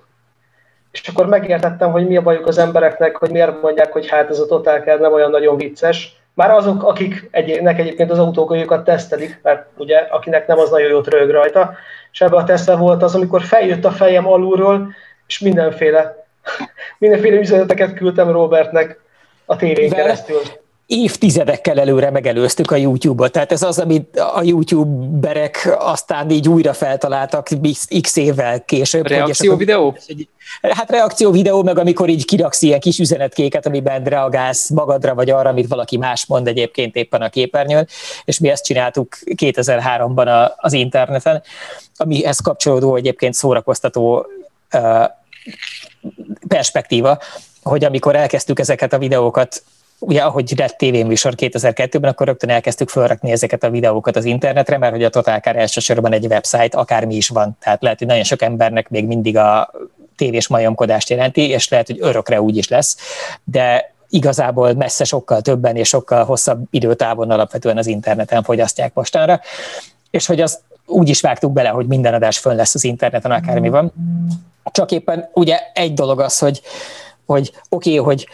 És akkor megértettem, hogy mi a bajuk az embereknek, hogy miért mondják, hogy hát ez a Total Car nem olyan nagyon vicces. Már azok, akik egyébként, az autógolyokat tesztelik, mert ugye akinek nem, az nagyon jót rög rajta. És ebbe a tesztel volt az, amikor feljött a fejem alulról, és mindenféle, [laughs] mindenféle üzeneteket küldtem Robertnek a tévén keresztül évtizedekkel előre megelőztük a YouTube-ot. Tehát ez az, amit a YouTube-berek aztán így újra feltaláltak x évvel később. Reakció videó? Hát reakció videó, meg amikor így kiraksz ilyen kis üzenetkéket, amiben reagálsz magadra vagy arra, amit valaki más mond egyébként éppen a képernyőn, és mi ezt csináltuk 2003-ban az interneten, amihez kapcsolódó egyébként szórakoztató perspektíva, hogy amikor elkezdtük ezeket a videókat ugye ahogy lett tévéműsor 2002-ben, akkor rögtön elkezdtük felrakni ezeket a videókat az internetre, mert hogy a Totálkár elsősorban egy website, akármi is van. Tehát lehet, hogy nagyon sok embernek még mindig a tévés majomkodást jelenti, és lehet, hogy örökre úgy is lesz, de igazából messze sokkal többen és sokkal hosszabb időtávon alapvetően az interneten fogyasztják mostanra, és hogy azt úgy is vágtuk bele, hogy minden adás fönn lesz az interneten, akármi van. Csak éppen ugye egy dolog az, hogy, hogy oké, okay, hogy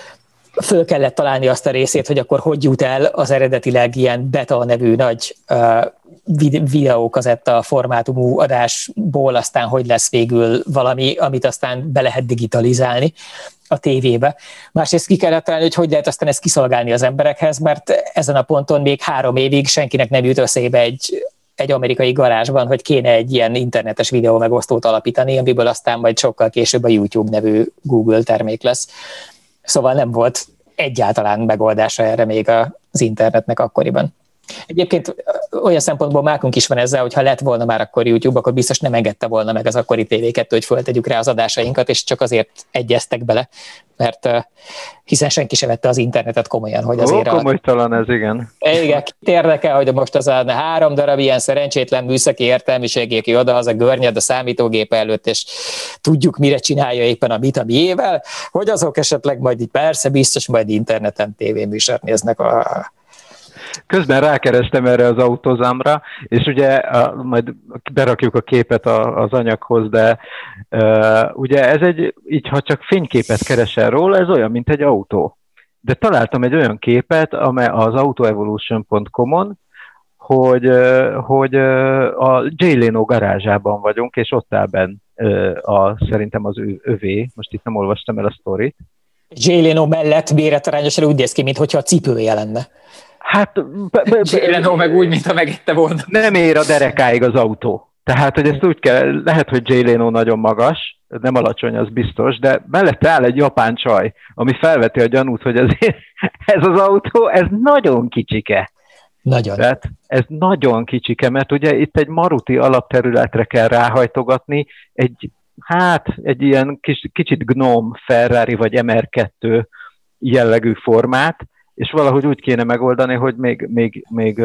föl kellett találni azt a részét, hogy akkor hogy jut el az eredetileg ilyen beta nevű nagy uh, videókazetta formátumú adásból, aztán hogy lesz végül valami, amit aztán be lehet digitalizálni a tévébe. Másrészt ki kellett találni, hogy hogy lehet aztán ezt kiszolgálni az emberekhez, mert ezen a ponton még három évig senkinek nem jut összébe egy egy amerikai garázsban, hogy kéne egy ilyen internetes videó megosztót alapítani, amiből aztán majd sokkal később a YouTube nevű Google termék lesz. Szóval nem volt egyáltalán megoldása erre még az internetnek akkoriban. Egyébként olyan szempontból mákunk is van ezzel, hogy ha lett volna már akkor YouTube, akkor biztos nem engedte volna meg az akkori TV2, hogy föltegyük rá az adásainkat, és csak azért egyeztek bele, mert hiszen senki se vette az internetet komolyan, hogy azért... Ó, komolytalan ez, igen. Igen, kit érdekel, hogy most az a három darab ilyen szerencsétlen műszaki értelmiség, aki oda az a görnyed a számítógép előtt, és tudjuk, mire csinálja éppen a mit a miével, hogy azok esetleg majd így persze biztos majd interneten tévéműsort néznek a Közben rákerestem erre az autózámra, és ugye majd berakjuk a képet az anyaghoz, de ugye ez egy, így ha csak fényképet keresel róla, ez olyan, mint egy autó. De találtam egy olyan képet, amely az autoevolution.com-on, hogy, hogy a Jay Leno garázsában vagyunk, és ott áll benn a, szerintem az ő, övé, most itt nem olvastam el a sztorit. Jay Leno mellett méretarányosan úgy néz ki, mintha a cipője lenne. Hát... Leno meg úgy, mintha megette volna. Nem ér a derekáig az autó. Tehát, hogy ezt úgy kell, lehet, hogy Jay Leno nagyon magas, nem alacsony, az biztos, de mellette áll egy japán csaj, ami felveti a gyanút, hogy ezért, [laughs] ez az autó, ez nagyon kicsike. Nagyon. Tehát ez nagyon kicsike, mert ugye itt egy maruti alapterületre kell ráhajtogatni egy, hát egy ilyen kis, kicsit gnóm Ferrari vagy MR2 jellegű formát, és valahogy úgy kéne megoldani, hogy még, még, még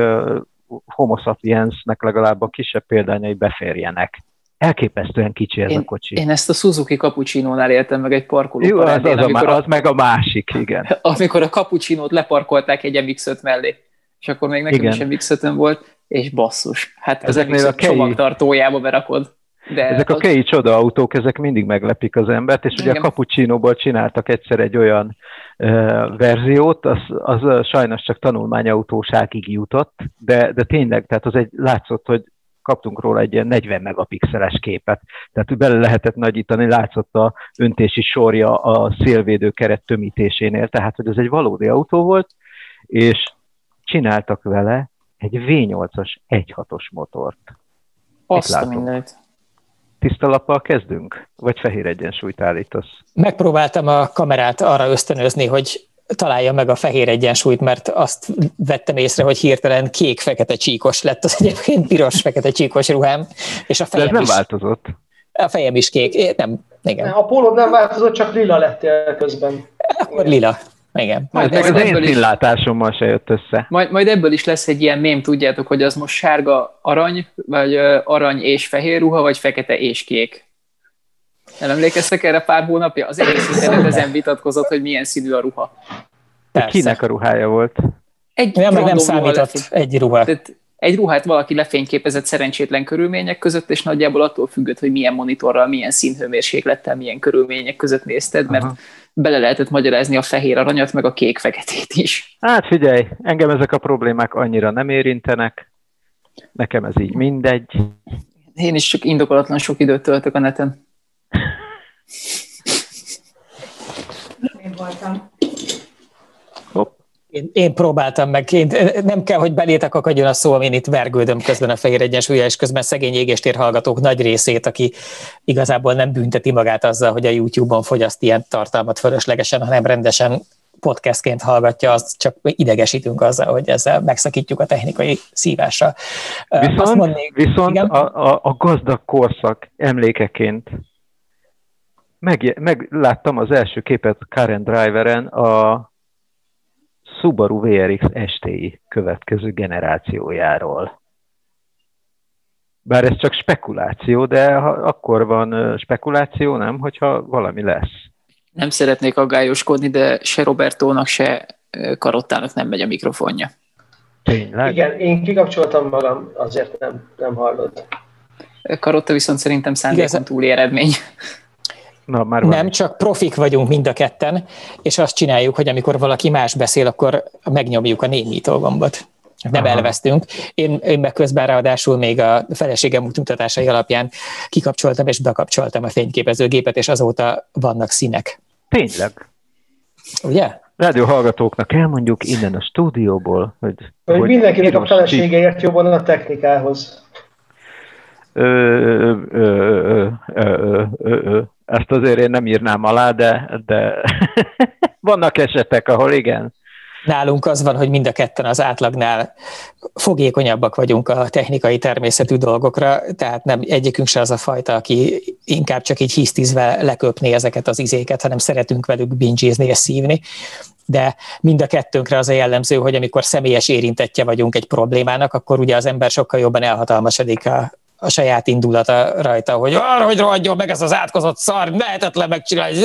homo sapiensnek legalább a kisebb példányai beférjenek. Elképesztően kicsi ez én, a kocsi. Én ezt a Suzuki Cappuccino-nál éltem meg egy parkoló Jó, az, az, a, az meg a másik, igen. [laughs] Amikor a Cappuccino-t leparkolták egy mx mellé, és akkor még nekem igen. is mx volt, és basszus, hát Ezeknél a kei... csomagtartójába berakod. De ezek az... a kei csoda autók, ezek mindig meglepik az embert, és Igen. ugye a Cappuccino-ból csináltak egyszer egy olyan uh, verziót, az, az sajnos csak tanulmányautóságig jutott, de, de tényleg, tehát az egy látszott, hogy kaptunk róla egy ilyen 40 megapixeles képet, tehát bele lehetett nagyítani, látszott a öntési sorja a szélvédő keret tömítésénél, tehát hogy ez egy valódi autó volt, és csináltak vele egy V8-as 1.6-os motort. Azt a mindent tiszta lappal kezdünk? Vagy fehér egyensúlyt állítasz? Megpróbáltam a kamerát arra ösztönözni, hogy találja meg a fehér egyensúlyt, mert azt vettem észre, hogy hirtelen kék-fekete csíkos lett az egyébként piros-fekete csíkos ruhám, és a fejem De ez nem is, változott. A fejem is kék, é, nem, igen. A pólód nem változott, csak lila lettél közben. Akkor lila. Igen. Majd ez az én színlátásommal se jött össze. Majd, majd ebből is lesz egy ilyen mém, tudjátok, hogy az most sárga arany, vagy arany és fehér ruha, vagy fekete és kék. Nem emlékeztek erre pár hónapja? Az egész internet ezen vitatkozott, hogy milyen színű a ruha. Persze. Kinek a ruhája volt? Egy nem, nem számított ruha egy ruha. Tehát egy ruhát valaki lefényképezett szerencsétlen körülmények között, és nagyjából attól függött, hogy milyen monitorral, milyen színhőmérséklettel, milyen körülmények között nézted, mert Aha bele lehetett magyarázni a fehér aranyat, meg a kék-feketét is. Hát figyelj, engem ezek a problémák annyira nem érintenek, nekem ez így mindegy. Én is csak indokolatlan sok időt töltök a neten. Én voltam. Én, én próbáltam meg, én, nem kell, hogy belétek akadjon a szó, én itt vergődöm közben a fehér egyensúlya, és közben szegény égéstér hallgatók nagy részét, aki igazából nem bünteti magát azzal, hogy a YouTube-on fogyaszt ilyen tartalmat fölöslegesen, hanem rendesen podcastként hallgatja, azt csak idegesítünk azzal, hogy ezzel megszakítjuk a technikai szívásra. Viszont, mondnék, viszont a, a, a gazdag korszak emlékeként meg, megláttam az első képet Karen Driveren a Subaru VRX STI következő generációjáról. Bár ez csak spekuláció, de ha, akkor van spekuláció, nem, hogyha valami lesz. Nem szeretnék aggályoskodni, de se Robertónak, se Karottának nem megy a mikrofonja. Tényleg? Igen, én kikapcsoltam magam, azért nem, nem hallod. Karotta viszont szerintem szándékon túli eredmény. Na, már van. Nem, csak profik vagyunk mind a ketten, és azt csináljuk, hogy amikor valaki más beszél, akkor megnyomjuk a némító gombot. Nem Aha. elvesztünk. Én, én meg közben ráadásul még a feleségem mutatásai alapján kikapcsoltam és bekapcsoltam a fényképezőgépet, és azóta vannak színek. Tényleg? Ugye? Rádió hallgatóknak elmondjuk innen a stúdióból, hogy... Hogy, hogy mindenkinek a felesége ért jobban a technikához. Ö, ö, ö, ö, ö, ö, ö. Ezt azért én nem írnám alá, de, de [laughs] vannak esetek, ahol igen. Nálunk az van, hogy mind a ketten az átlagnál fogékonyabbak vagyunk a technikai természetű dolgokra, tehát nem egyikünk se az a fajta, aki inkább csak így hisztizve leköpné ezeket az izéket, hanem szeretünk velük bingizni és szívni de mind a kettőnkre az a jellemző, hogy amikor személyes érintettje vagyunk egy problémának, akkor ugye az ember sokkal jobban elhatalmasodik a, a saját indulata rajta, hogy arra, hogy rohadjon meg ez az átkozott szar, lehetetlen megcsinálni,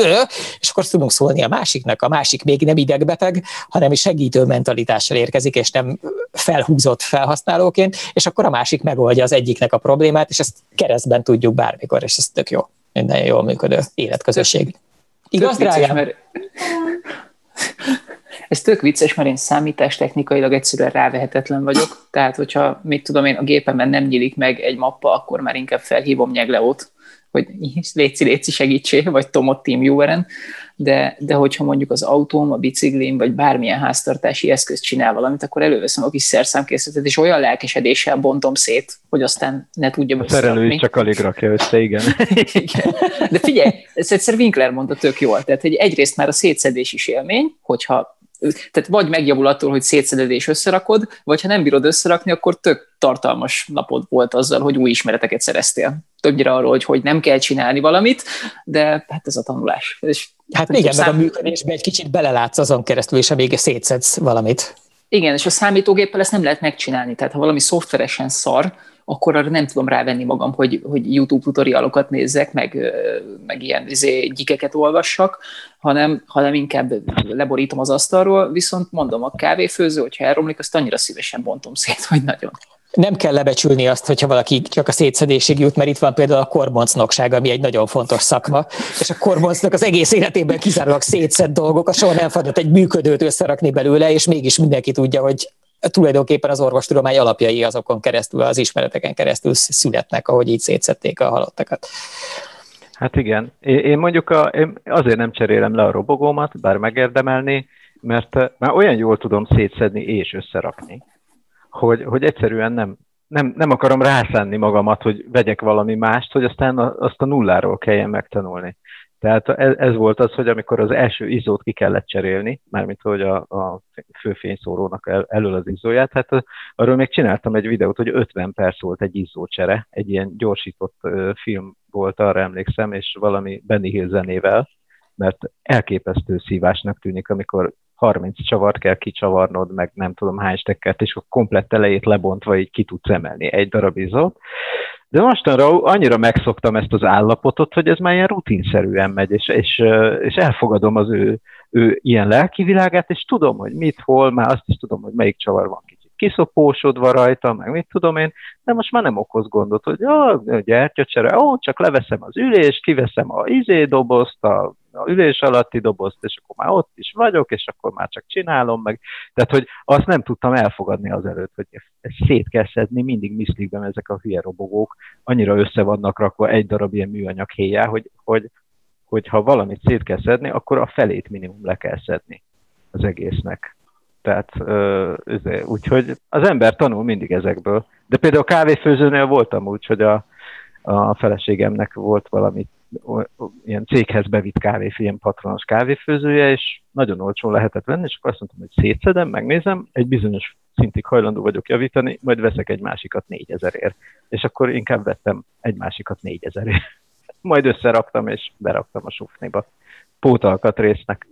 és akkor tudunk szólni a másiknak, a másik még nem idegbeteg, hanem is segítő mentalitással érkezik, és nem felhúzott felhasználóként, és akkor a másik megoldja az egyiknek a problémát, és ezt keresztben tudjuk bármikor, és ez tök jó, minden jól működő életközösség. Igaz, drágám? Mert [laughs] ez tök vicces, mert én számítástechnikailag egyszerűen rávehetetlen vagyok, tehát hogyha, mit tudom én, a gépemben nem nyílik meg egy mappa, akkor már inkább felhívom Nyegleót, hogy [laughs] léci, léci segítsé, vagy Tomot TeamViewer-en, de, de hogyha mondjuk az autóm, a biciklim, vagy bármilyen háztartási eszköz csinál valamit, akkor előveszem a kis szerszámkészletet, és olyan lelkesedéssel bontom szét, hogy aztán ne tudja A szerelő csak alig rakja össze, igen. [laughs] igen. De figyelj, ezt egyszer Winkler mondta tök jól, tehát hogy egyrészt már a szétszedés is élmény, hogyha tehát vagy megjavul attól, hogy szétszeded és összerakod, vagy ha nem bírod összerakni, akkor tök tartalmas napod volt azzal, hogy új ismereteket szereztél. Többnyire arról, hogy, hogy nem kell csinálni valamit, de hát ez a tanulás. És, hát igen, szám... meg a működésbe egy kicsit belelátsz azon keresztül, és a vége szétszedsz valamit. Igen, és a számítógéppel ezt nem lehet megcsinálni. Tehát ha valami szoftveresen szar, akkor arra nem tudom rávenni magam, hogy, hogy YouTube tutorialokat nézzek, meg, meg ilyen izé, gyikeket olvassak, hanem, hanem inkább leborítom az asztalról, viszont mondom, a kávéfőző, hogyha elromlik, azt annyira szívesen bontom szét, hogy nagyon. Nem kell lebecsülni azt, hogyha valaki csak a szétszedésig jut, mert itt van például a kormoncnokság, ami egy nagyon fontos szakma, és a kormoncnak az egész életében kizárólag szétszed dolgok, a soha nem fadott egy működőt összerakni belőle, és mégis mindenki tudja, hogy tulajdonképpen az orvostudomány alapjai azokon keresztül, az ismereteken keresztül születnek, ahogy így szétszették a halottakat. Hát igen. Én mondjuk a, én azért nem cserélem le a robogómat, bár megérdemelni, mert már olyan jól tudom szétszedni és összerakni, hogy, hogy egyszerűen nem, nem, nem akarom rászánni magamat, hogy vegyek valami mást, hogy aztán azt a nulláról kelljen megtanulni. Tehát ez, ez volt az, hogy amikor az első izót ki kellett cserélni, mármint hogy a, a főfényszórónak el, elől az izóját, hát arról még csináltam egy videót, hogy 50 perc volt egy izócsere, egy ilyen gyorsított uh, film volt, arra emlékszem, és valami Benny Hill zenével, mert elképesztő szívásnak tűnik, amikor 30 csavart kell kicsavarnod, meg nem tudom hány stekkert, és a komplett elejét lebontva így ki tudsz emelni egy darab izót. De mostanra annyira megszoktam ezt az állapotot, hogy ez már ilyen rutinszerűen megy, és, és, és elfogadom az ő, ő ilyen lelki világát, és tudom, hogy mit, hol, már azt is tudom, hogy melyik csavar van kicsit kiszopósodva rajta, meg mit tudom én, de most már nem okoz gondot, hogy ja, gyertyacsere, ó, csak leveszem az ülést, kiveszem a izé dobozt, a a ülés alatti dobozt, és akkor már ott is vagyok, és akkor már csak csinálom meg. Tehát, hogy azt nem tudtam elfogadni azelőtt, hogy ezt szét kell szedni, mindig miszlikben ezek a hülye robogók, annyira össze vannak rakva egy darab ilyen műanyag héjá, hogy, hogy, hogy ha valamit szét kell szedni, akkor a felét minimum le kell szedni az egésznek. Tehát úgyhogy az ember tanul mindig ezekből. De például a kávéfőzőnél voltam úgy, hogy a, a feleségemnek volt valami ilyen céghez bevitt kávéfő, ilyen patronos kávéfőzője, és nagyon olcsón lehetett venni, és akkor azt mondtam, hogy szétszedem, megnézem, egy bizonyos szintig hajlandó vagyok javítani, majd veszek egy másikat négyezer És akkor inkább vettem egy másikat négyezerért. [laughs] majd összeraktam, és beraktam a sufniba. Pótalkatrésznek.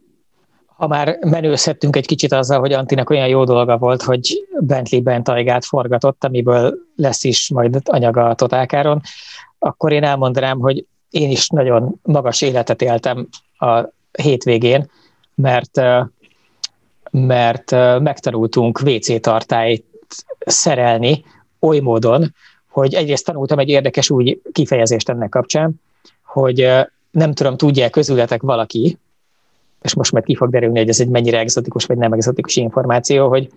Ha már menőzhettünk egy kicsit azzal, hogy Antinak olyan jó dolga volt, hogy Bentley-ben tajgát forgatott, amiből lesz is majd anyaga a totálkáron, akkor én elmondanám, hogy én is nagyon magas életet éltem a hétvégén, mert, mert megtanultunk WC tartályt szerelni oly módon, hogy egyrészt tanultam egy érdekes új kifejezést ennek kapcsán, hogy nem tudom, tudja közületek valaki, és most már ki fog derülni, hogy ez egy mennyire egzotikus vagy nem egzotikus információ, hogy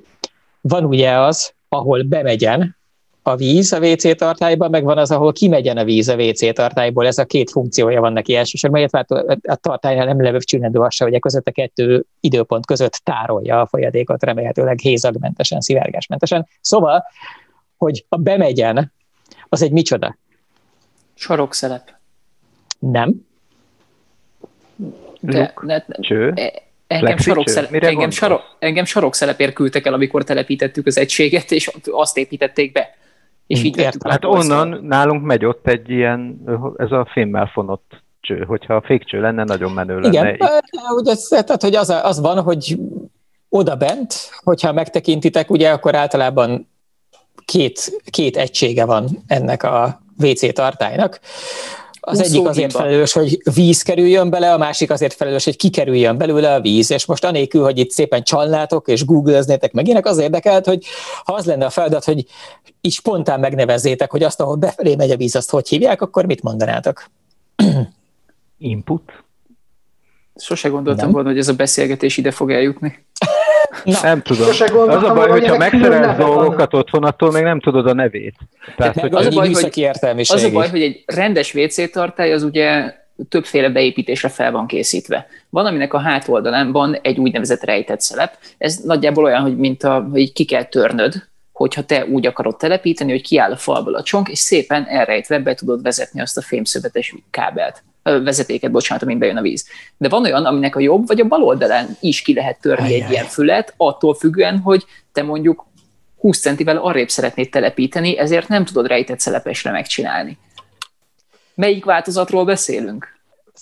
van ugye az, ahol bemegyen a víz a WC tartályban, meg van az, ahol kimegyen a víz a WC tartályból. Ez a két funkciója van neki elsősorban, illetve hát a tartálynál nem levő csináló az hogy a között a kettő időpont között tárolja a folyadékot, remélhetőleg hézagmentesen, szivárgásmentesen. Szóval, hogy a bemegyen, az egy micsoda? Sarokszelep. Nem. De, Luk, ne, cső. E, Engem, sarokszele- engem, sarok, engem sarokszelepért küldtek el, amikor telepítettük az egységet, és azt építették be. És így Értem. Hát onnan nálunk megy ott egy ilyen, ez a fémmel fonott cső, hogyha a fékcső lenne, nagyon menő lenne. Igen, ugye, tehát hogy az, az van, hogy oda bent, hogyha megtekintitek, ugye akkor általában két, két egysége van ennek a WC tartálynak. Az egyik azért felelős, hogy víz kerüljön bele, a másik azért felelős, hogy kikerüljön belőle a víz. És most anélkül, hogy itt szépen csalnátok és googleznétek meg ének, az érdekelt, hogy ha az lenne a feladat, hogy így spontán megnevezzétek, hogy azt, ahol befelé megy a víz, azt hogy hívják, akkor mit mondanátok? Input. Sose gondoltam Nem. volna, hogy ez a beszélgetés ide fog eljutni. Na, nem tudom. Az a baj, hogyha megszerelsz dolgokat otthon, attól még nem tudod a nevét. Tehát, hogy az, a baj, hogy, az a baj, hogy egy rendes WC tartály az ugye többféle beépítésre fel van készítve. Van, aminek a hátoldalán van egy úgynevezett rejtett szelep. Ez nagyjából olyan, hogy mint a, hogy ki kell törnöd, hogyha te úgy akarod telepíteni, hogy kiáll a falból a csonk, és szépen elrejtve be tudod vezetni azt a fémszövetes kábelt vezetéket, bocsánat, amin bejön a víz. De van olyan, aminek a jobb vagy a bal oldalán is ki lehet törni Ajaj. egy ilyen fület, attól függően, hogy te mondjuk 20 centivel arrébb szeretnéd telepíteni, ezért nem tudod rejtett szelepesre megcsinálni. Melyik változatról beszélünk?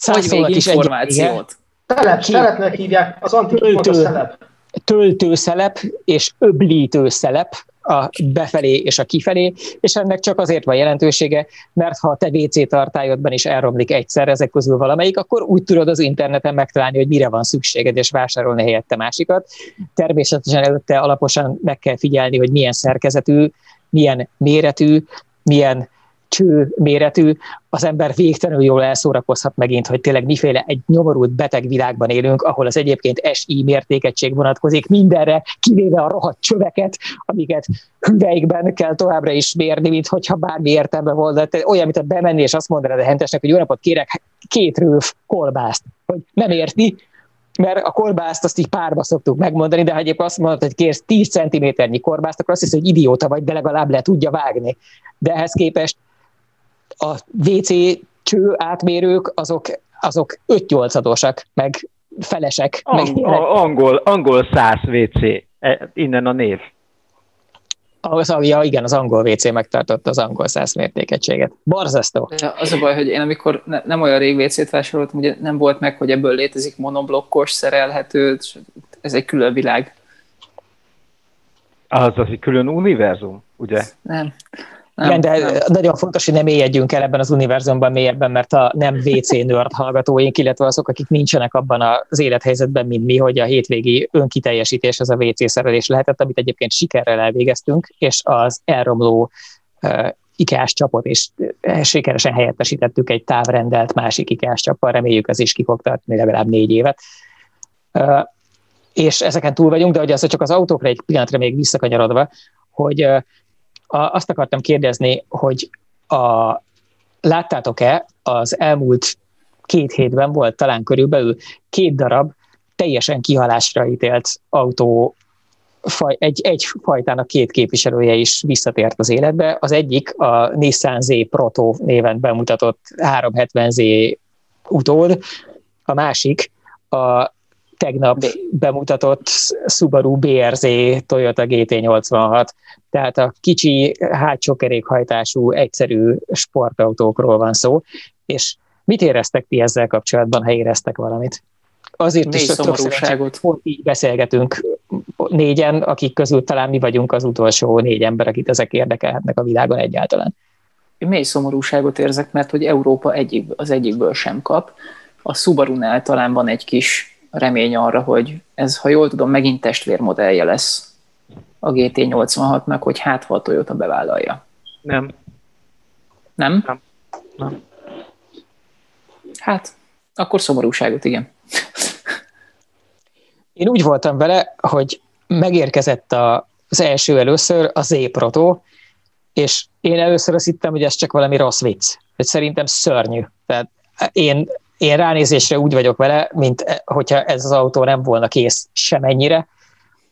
Vagy még információt? Telep, telepnek hívják, az antik szelep. Töltőszelep és öblítőszelep, a befelé és a kifelé, és ennek csak azért van jelentősége, mert ha a te WC tartályodban is elromlik egyszer ezek közül valamelyik, akkor úgy tudod az interneten megtalálni, hogy mire van szükséged, és vásárolni helyette másikat. Természetesen előtte alaposan meg kell figyelni, hogy milyen szerkezetű, milyen méretű, milyen cső méretű, az ember végtelenül jól elszórakozhat megint, hogy tényleg miféle egy nyomorult beteg világban élünk, ahol az egyébként SI mértékegység vonatkozik mindenre, kivéve a rohadt csöveket, amiket hüveikben kell továbbra is mérni, mint hogyha bármi értelme volna. Tehát olyan, mint a bemenni és azt mondanád a hentesnek, hogy jó napot kérek, két rőf kolbászt, hogy nem érti, mert a korbászt azt így párba szoktuk megmondani, de ha egyébként azt mondod, hogy kérsz 10 cm-nyi korbászt, akkor azt hiszem, hogy idióta vagy, de legalább le tudja vágni. De ehhez képest a WC cső átmérők azok, azok 5 adosak, meg felesek. Ang- meg angol, angol száz WC, e, innen a név. Az, ja, igen, az angol WC megtartotta az angol száz mértékegységet. Barzasztó. Ja, az a baj, hogy én amikor ne, nem olyan rég WC-t vásároltam, ugye nem volt meg, hogy ebből létezik monoblokkos, szerelhető, ez egy külön világ. Az az egy külön univerzum, ugye? Nem. Nem, Igen, de nem. nagyon fontos, hogy nem mélyedjünk el ebben az univerzumban mélyebben, mert a nem WC nerd hallgatóink, illetve azok, akik nincsenek abban az élethelyzetben, mint mi, hogy a hétvégi önkiteljesítés az a WC szerelés lehetett, amit egyébként sikerrel elvégeztünk, és az elromló uh, ikás csapot, és sikeresen helyettesítettük egy távrendelt másik ikás csappal, reméljük ez is ki fog tartani legalább négy évet. Uh, és ezeken túl vagyunk, de hogy az csak az autókra egy pillanatra még visszakanyarodva, hogy azt akartam kérdezni, hogy a, láttátok-e az elmúlt két hétben volt talán körülbelül két darab teljesen kihalásra ítélt autó faj, egy, egy fajtának két képviselője is visszatért az életbe. Az egyik a Nissan Z Proto néven bemutatott 370Z utód, a másik a tegnap bemutatott Subaru BRZ Toyota GT86, tehát a kicsi hátsó kerékhajtású, egyszerű sportautókról van szó, és mit éreztek ti ezzel kapcsolatban, ha éreztek valamit? Azért Négy is szomorúságot. így beszélgetünk négyen, akik közül talán mi vagyunk az utolsó négy ember, akit ezek érdekelhetnek a világon egyáltalán. Én mély szomorúságot érzek, mert hogy Európa egyik, az egyikből sem kap. A Subaru-nál talán van egy kis remény arra, hogy ez, ha jól tudom, megint testvérmodellje lesz a GT86-nak, hogy hát ha a Toyota bevállalja. Nem. Nem? Nem. Nem. Hát, akkor szomorúságot, igen. [laughs] Én úgy voltam vele, hogy megérkezett a, az első először a Z Proto, és én először azt hittem, hogy ez csak valami rossz vicc. Hogy szerintem szörnyű. Tehát én én ránézésre úgy vagyok vele, mint eh, hogyha ez az autó nem volna kész semennyire.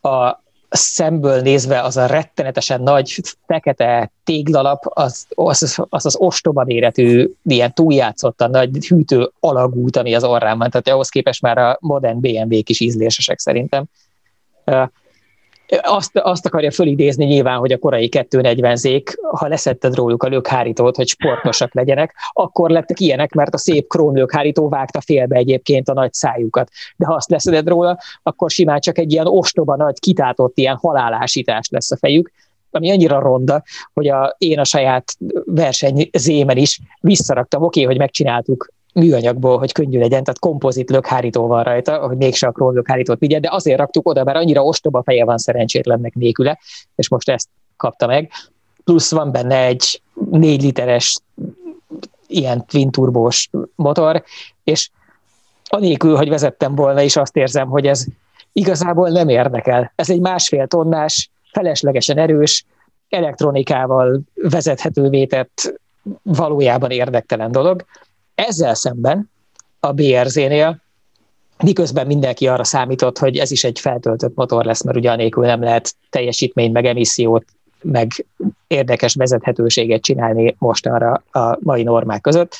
A szemből nézve az a rettenetesen nagy, fekete téglalap, az az, az, az ostoba méretű, ilyen túljátszottan nagy hűtő alagút, ami az orrán van. Tehát ahhoz képest már a modern BMW-k is ízlésesek szerintem azt, azt akarja fölidézni nyilván, hogy a korai 240-zék, ha leszetted róluk a lökhárítót, hogy sportosak legyenek, akkor lettek ilyenek, mert a szép krón lökhárító vágta félbe egyébként a nagy szájukat. De ha azt leszeded róla, akkor simán csak egy ilyen ostoba nagy, kitátott ilyen halálásítás lesz a fejük, ami annyira ronda, hogy a, én a saját versenyzémen is visszaraktam, oké, okay, hogy megcsináltuk műanyagból, hogy könnyű legyen, tehát kompozit lökhárító van rajta, hogy mégse a krón lökhárítót vigye, de azért raktuk oda, mert annyira ostoba feje van szerencsétlennek nélküle, és most ezt kapta meg. Plusz van benne egy négy literes ilyen twin turbós motor, és anélkül, hogy vezettem volna, is azt érzem, hogy ez igazából nem érdekel. Ez egy másfél tonnás, feleslegesen erős, elektronikával vezethetővé tett valójában érdektelen dolog, ezzel szemben a BRZ-nél miközben mindenki arra számított, hogy ez is egy feltöltött motor lesz, mert ugyanélkül nem lehet teljesítményt, meg emissziót, meg érdekes vezethetőséget csinálni most arra a mai normák között,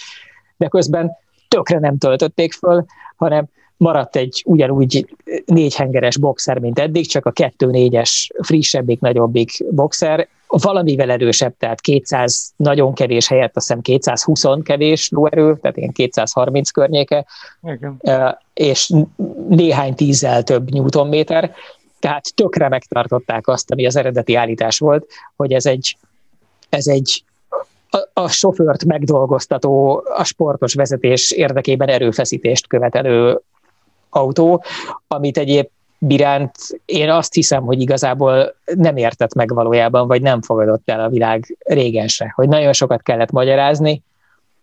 de közben tökre nem töltötték föl, hanem maradt egy ugyanúgy négyhengeres boxer, mint eddig, csak a kettő négyes frissebbik, nagyobbik boxer, valamivel erősebb, tehát 200 nagyon kevés helyett, azt hiszem 220 kevés lóerő, tehát ilyen 230 környéke, Igen. és néhány tízzel több newtonméter, tehát tökre megtartották azt, ami az eredeti állítás volt, hogy ez egy, ez egy a, a sofőrt megdolgoztató, a sportos vezetés érdekében erőfeszítést követelő autó, amit egyéb Biránt én azt hiszem, hogy igazából nem értett meg valójában, vagy nem fogadott el a világ régen se, hogy nagyon sokat kellett magyarázni,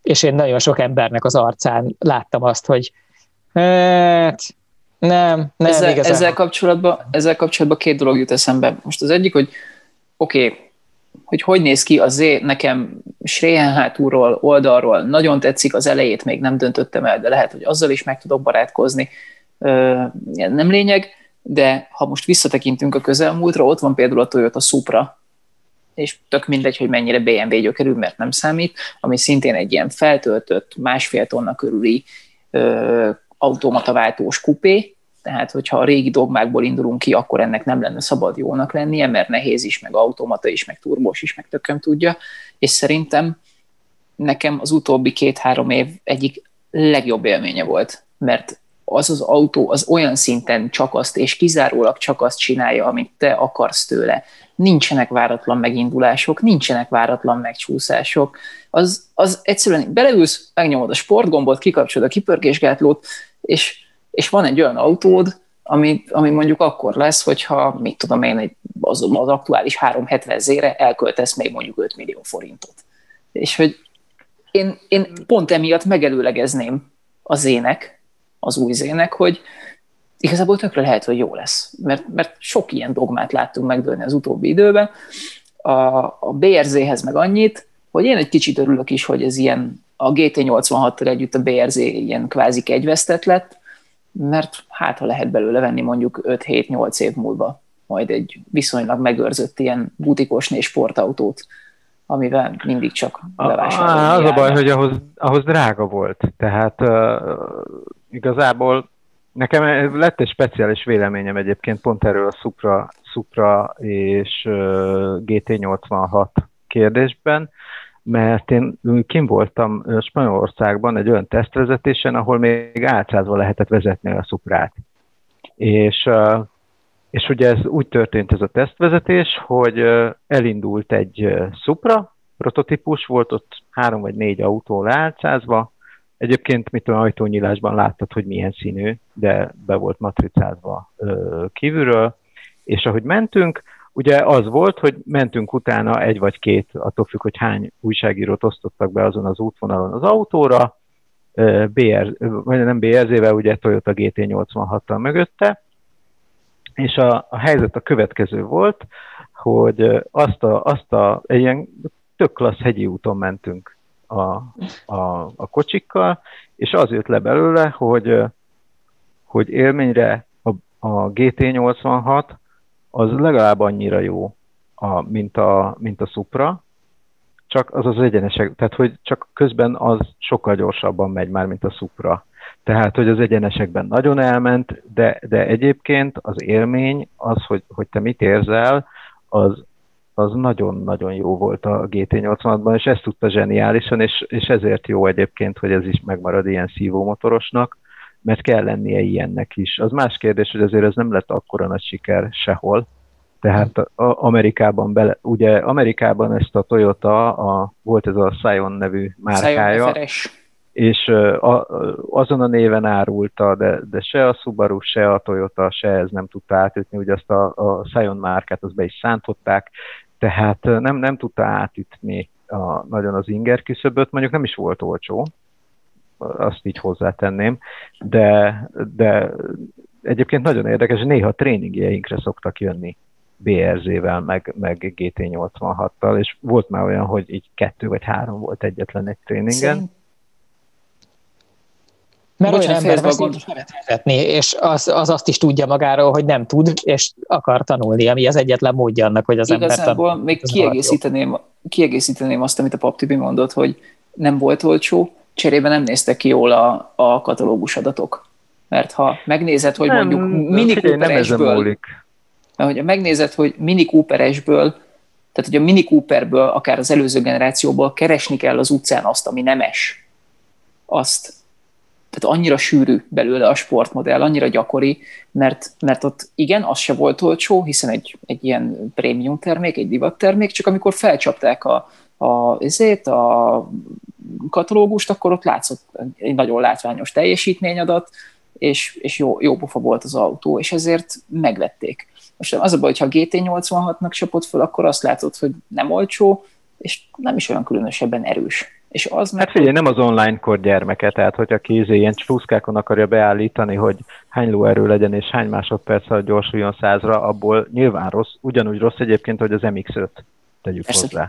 és én nagyon sok embernek az arcán láttam azt, hogy hát, nem, nem ezzel, igazán. Ezzel kapcsolatban, ezzel kapcsolatban két dolog jut eszembe. Most az egyik, hogy oké, okay, hogy hogy néz ki az nekem Sréhen hátulról, oldalról nagyon tetszik, az elejét még nem döntöttem el, de lehet, hogy azzal is meg tudok barátkozni, nem lényeg, de ha most visszatekintünk a közelmúltra, ott van például a Toyota Supra, és tök mindegy, hogy mennyire BMW gyökerű, mert nem számít, ami szintén egy ilyen feltöltött, másfél tonna körüli ö, automataváltós kupé, tehát hogyha a régi dogmákból indulunk ki, akkor ennek nem lenne szabad jónak lennie, mert nehéz is, meg automata is, meg turbós is, meg tököm tudja, és szerintem nekem az utóbbi két-három év egyik legjobb élménye volt, mert az az autó az olyan szinten csak azt, és kizárólag csak azt csinálja, amit te akarsz tőle. Nincsenek váratlan megindulások, nincsenek váratlan megcsúszások. Az, az egyszerűen beleülsz, megnyomod a sportgombot, kikapcsolod a kipörgésgátlót, és, és van egy olyan autód, ami, ami mondjuk akkor lesz, hogyha, mit tudom én, egy, az, az aktuális 370 zére elköltesz még mondjuk 5 millió forintot. És hogy én, én pont emiatt megelőlegezném az ének, az új zének, hogy igazából tökre lehet, hogy jó lesz. Mert, mert sok ilyen dogmát láttunk megdőlni az utóbbi időben. A, a BRZ-hez meg annyit, hogy én egy kicsit örülök is, hogy ez ilyen a GT86-tal együtt a BRZ ilyen kvázi kegyvesztett lett, mert hát ha lehet belőle venni mondjuk 5-7-8 év múlva majd egy viszonylag megőrzött ilyen butikosné sportautót, amivel mindig csak bevásárolni. Az a baj, hogy ahhoz, ahhoz drága volt. Tehát uh, igazából nekem lett egy speciális véleményem egyébként pont erről a Supra, Supra és uh, GT86 kérdésben, mert én kim voltam Spanyolországban egy olyan tesztvezetésen, ahol még álcázva lehetett vezetni a Suprát. És uh, és ugye ez úgy történt ez a tesztvezetés, hogy elindult egy Supra, prototípus, volt ott három vagy négy autó leálcázva, Egyébként, mit tudom, ajtónyílásban láttad, hogy milyen színű, de be volt matricázva kívülről, és ahogy mentünk, ugye az volt, hogy mentünk utána egy vagy két, attól függ, hogy hány újságírót osztottak be azon az útvonalon az autóra, BR, vagy nem BRZ-vel, ugye Toyota GT86-tal mögötte, és a, a helyzet a következő volt, hogy azt a, azt a egy ilyen tök klassz hegyi úton mentünk a, a, a kocsikkal, és az jött le belőle, hogy, hogy élményre a, a GT86 az legalább annyira jó, a, mint, a, mint a Supra, csak az az egyenesek, tehát hogy csak közben az sokkal gyorsabban megy már, mint a Supra. Tehát, hogy az egyenesekben nagyon elment, de, de egyébként az élmény, az, hogy, hogy te mit érzel, az, az nagyon-nagyon jó volt a GT86-ban, és ezt tudta zseniálisan, és, és ezért jó egyébként, hogy ez is megmarad ilyen szívómotorosnak, mert kell lennie ilyennek is. Az más kérdés, hogy azért ez nem lett akkora nagy siker sehol, tehát a, Amerikában bele, ugye Amerikában ezt a Toyota, a, volt ez a Scion nevű márkája, és a, azon a néven árulta, de, de se a Subaru, se a Toyota, se ez nem tudta átütni, ugye azt a, a Scion márkát az be is szántották, tehát nem, nem tudta átütni a, nagyon az inger küszöböt, mondjuk nem is volt olcsó, azt így hozzátenném, de, de egyébként nagyon érdekes, néha tréningjeinkre szoktak jönni BRZ-vel, meg, meg GT86-tal, és volt már olyan, hogy így kettő vagy három volt egyetlen egy tréningen. Szerint... Mert Bocsánat, olyan ember veszi, vezetni, és az, az azt is tudja magáról, hogy nem tud, és akar tanulni, ami az egyetlen módja annak, hogy az Igazából ember tanul. még kiegészíteném, kiegészíteném azt, amit a Pap Tibi mondott, hogy nem volt olcsó, cserébe nem néztek ki jól a, a katalógus adatok. Mert ha megnézed, hogy nem, mondjuk Mini Cooper-esből, hogyha megnézed, hogy Mini Cooper-esből, tehát hogy a Mini Cooperből, akár az előző generációból keresni kell az utcán azt, ami nemes, azt, tehát annyira sűrű belőle a sportmodell, annyira gyakori, mert, mert ott igen, az se volt olcsó, hiszen egy, egy ilyen prémium termék, egy divat termék, csak amikor felcsapták a, a, ezért a katalógust, akkor ott látszott egy nagyon látványos teljesítményadat, és, és jó, jó pofa volt az autó, és ezért megvették. Most az a baj, hogyha a GT86-nak csapott fel, akkor azt látod, hogy nem olcsó, és nem is olyan különösebben erős. És az meg, hát figyelj, nem az online kor gyermeke, tehát hogyha kézé ilyen csúszkákon akarja beállítani, hogy hány lóerő legyen és hány másodperc gyorsuljon százra, abból nyilván rossz, ugyanúgy rossz egyébként, hogy az MX-5 tegyük Persze, hozzá.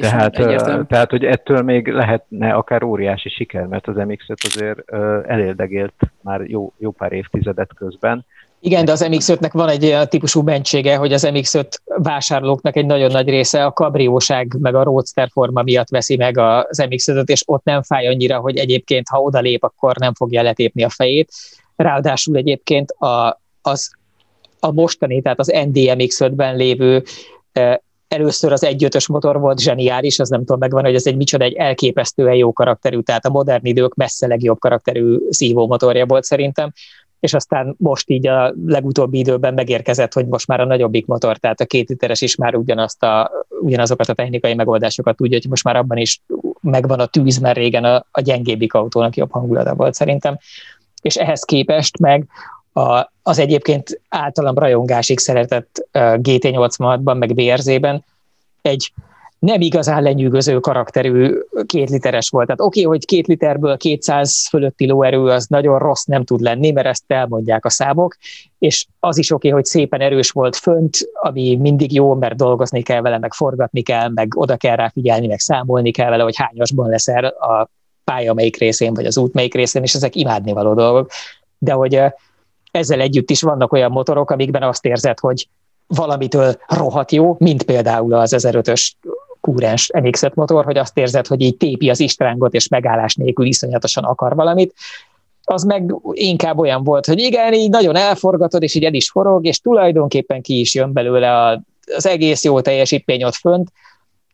Tehát, tehát, hogy ettől még lehetne akár óriási siker, mert az MX-5 azért elérdegélt már jó, jó pár évtizedet közben. Igen, de az MX-5-nek van egy olyan típusú bentsége, hogy az MX-5 vásárlóknak egy nagyon nagy része a kabrióság meg a roadster forma miatt veszi meg az MX-5-öt, és ott nem fáj annyira, hogy egyébként, ha odalép, akkor nem fogja letépni a fejét. Ráadásul egyébként a, az, a mostani, tehát az NDMX-5-ben lévő először az 1.5-ös motor volt zseniális, az nem tudom megvan, hogy ez egy micsoda, egy elképesztően jó karakterű, tehát a modern idők messze legjobb karakterű szívómotorja volt szerintem, és aztán most így a legutóbbi időben megérkezett, hogy most már a nagyobbik motor, tehát a két literes is már ugyanazt a, ugyanazokat a technikai megoldásokat tudja, hogy most már abban is megvan a tűz, mert régen a, a gyengébbik autónak jobb hangulata volt szerintem. És ehhez képest meg a, az egyébként általam rajongásig szeretett GT86-ban, meg BRZ-ben egy nem igazán lenyűgöző karakterű két literes volt. Tehát oké, okay, hogy két literből 200 fölötti lóerő az nagyon rossz nem tud lenni, mert ezt elmondják a számok, és az is oké, okay, hogy szépen erős volt fönt, ami mindig jó, mert dolgozni kell vele, meg forgatni kell, meg oda kell rá figyelni, meg számolni kell vele, hogy hányasban leszel a pálya melyik részén, vagy az út melyik részén, és ezek imádnivaló dolgok. De hogy ezzel együtt is vannak olyan motorok, amikben azt érzed, hogy valamitől rohadt jó, mint például az 1005-ös kúrens mx motor, hogy azt érzed, hogy így tépi az istrángot, és megállás nélkül iszonyatosan akar valamit, az meg inkább olyan volt, hogy igen, így nagyon elforgatod, és így el is forog, és tulajdonképpen ki is jön belőle az egész jó teljesítmény ott fönt,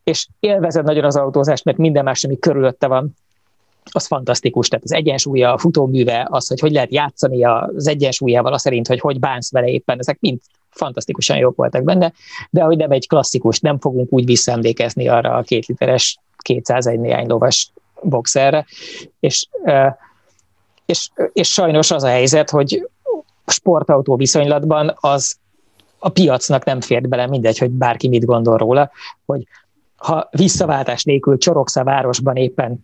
és élvezed nagyon az autózást, mert minden más, ami körülötte van, az fantasztikus, tehát az egyensúlya, a futóműve, az, hogy hogy lehet játszani az egyensúlyával, az szerint, hogy hogy bánsz vele éppen, ezek mind fantasztikusan jók voltak benne, de hogy nem egy klasszikus, nem fogunk úgy visszaemlékezni arra a két literes 201 néhány lovas boxerre, és, és, és sajnos az a helyzet, hogy sportautó viszonylatban az a piacnak nem fért bele, mindegy, hogy bárki mit gondol róla, hogy ha visszaváltás nélkül csorogsz a városban éppen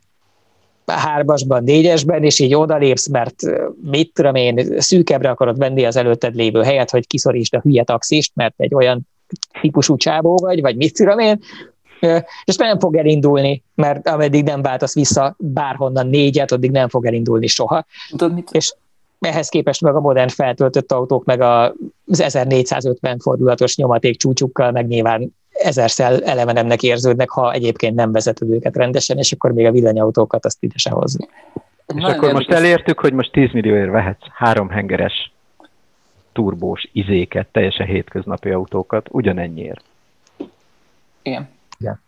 hármasban, négyesben, és így odalépsz, mert mit tudom én, szűkebbre akarod venni az előtted lévő helyet, hogy kiszorítsd a hülye taxist, mert egy olyan típusú csábó vagy, vagy mit tudom én, és nem fog elindulni, mert ameddig nem váltasz vissza bárhonnan négyet, addig nem fog elindulni soha. Tudod, mit? És ehhez képest meg a modern feltöltött autók, meg az 1450 fordulatos nyomaték csúcsukkal, meg nyilván ezerszer elemenemnek érződnek, ha egyébként nem vezeted őket rendesen, és akkor még a villanyautókat azt ide se hozni. És Na, akkor most elértük, hogy most 10 millióért vehetsz három hengeres turbós izéket, teljesen hétköznapi autókat, ugyanennyiért. Igen. Igen.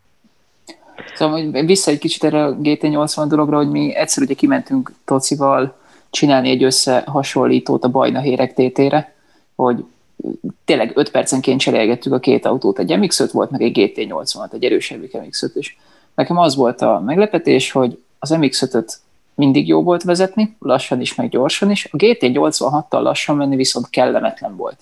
Szóval vissza egy kicsit erre a GT80 dologra, hogy mi egyszer ugye kimentünk Tocival csinálni egy összehasonlítót a Bajna Hérek tétére, hogy tényleg 5 percenként cserélgettük a két autót, egy mx volt, meg egy GT80, egy erősebb mx és nekem az volt a meglepetés, hogy az MX-5-öt mindig jó volt vezetni, lassan is, meg gyorsan is. A GT86-tal lassan menni viszont kellemetlen volt.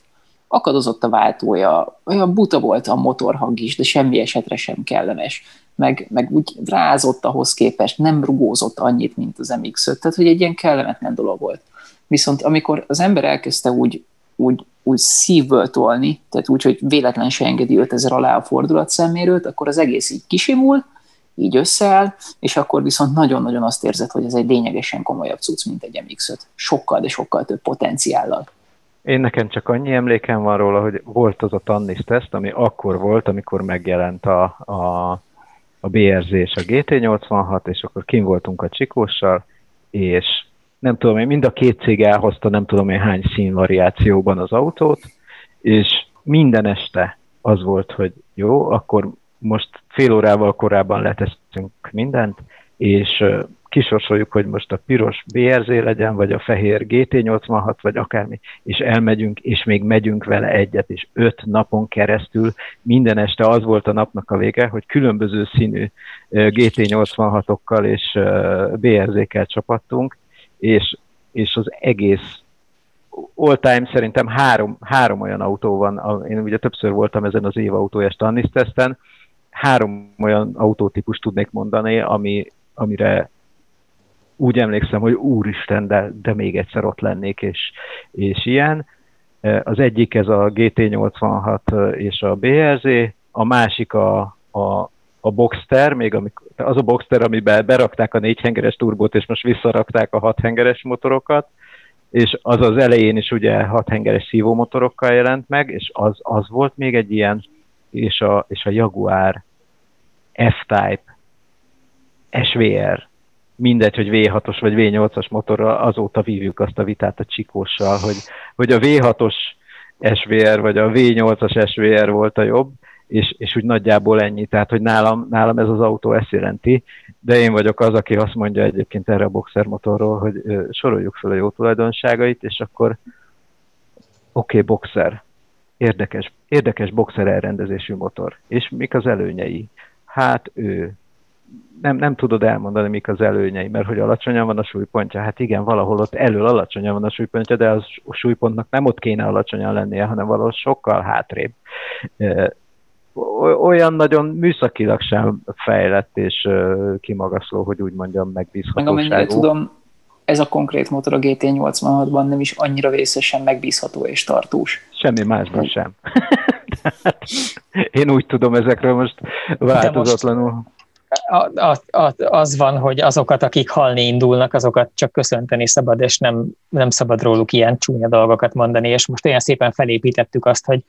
Akadozott a váltója, olyan buta volt a motorhang is, de semmi esetre sem kellemes. Meg, meg úgy rázott ahhoz képest, nem rugózott annyit, mint az MX-5, tehát hogy egy ilyen kellemetlen dolog volt. Viszont amikor az ember elkezdte úgy, úgy, úgy szívből tolni, tehát úgy, hogy véletlen se engedi 5000 alá a fordulat szemmérőt, akkor az egész így kisimul, így összeáll, és akkor viszont nagyon-nagyon azt érzed, hogy ez egy lényegesen komolyabb cucc, mint egy MX-5. Sokkal, de sokkal több potenciállal. Én nekem csak annyi emlékem van róla, hogy volt az a Tannis teszt, ami akkor volt, amikor megjelent a, a, a BRZ és a GT86, és akkor kim voltunk a Csikóssal, és nem tudom én, mind a két cég elhozta nem tudom én hány színvariációban az autót, és minden este az volt, hogy jó, akkor most fél órával korábban leteszünk mindent, és kisorsoljuk, hogy most a piros BRZ legyen, vagy a fehér GT86, vagy akármi, és elmegyünk, és még megyünk vele egyet, és öt napon keresztül minden este az volt a napnak a vége, hogy különböző színű GT86-okkal és BRZ-kel csapattunk, és, és az egész all time szerintem három, három olyan autó van, én ugye többször voltam ezen az év autója Stannis teszten, három olyan autótípus tudnék mondani, ami, amire úgy emlékszem, hogy úristen, de, de még egyszer ott lennék, és, és ilyen. Az egyik ez a GT86 és a BRZ, a másik a, a, a Boxster, még amikor, az a Boxster, amiben berakták a négyhengeres turbót, és most visszarakták a hathengeres motorokat, és az az elején is ugye hathengeres szívómotorokkal jelent meg, és az, az volt még egy ilyen és a, és a Jaguar F-Type SVR, mindegy, hogy V6-os vagy V8-as motorra, azóta vívjuk azt a vitát a csikóssal, hogy, hogy a V6-os SVR vagy a V8-as SVR volt a jobb, és, és úgy nagyjából ennyi. Tehát, hogy nálam, nálam ez az autó ezt jelenti, de én vagyok az, aki azt mondja egyébként erre a boxer motorról, hogy ö, soroljuk fel a jó tulajdonságait, és akkor oké, okay, boxer, érdekes, érdekes boxer elrendezésű motor. És mik az előnyei? Hát ő nem, nem tudod elmondani, mik az előnyei, mert hogy alacsonyan van a súlypontja. Hát igen, valahol ott elől alacsonyan van a súlypontja, de az a súlypontnak nem ott kéne alacsonyan lennie, hanem valahol sokkal hátrébb. Olyan nagyon műszakilag sem fejlett és kimagaszló, hogy úgy mondjam, megbízhatóságú. Meg amennyire tudom, ez a konkrét motor a GT86-ban nem is annyira vészesen megbízható és tartós. Semmi másban sem. [laughs] Én úgy tudom ezekről most változatlanul. A, a, a, az van, hogy azokat, akik halni indulnak, azokat csak köszönteni szabad, és nem, nem szabad róluk ilyen csúnya dolgokat mondani, és most olyan szépen felépítettük azt, hogy,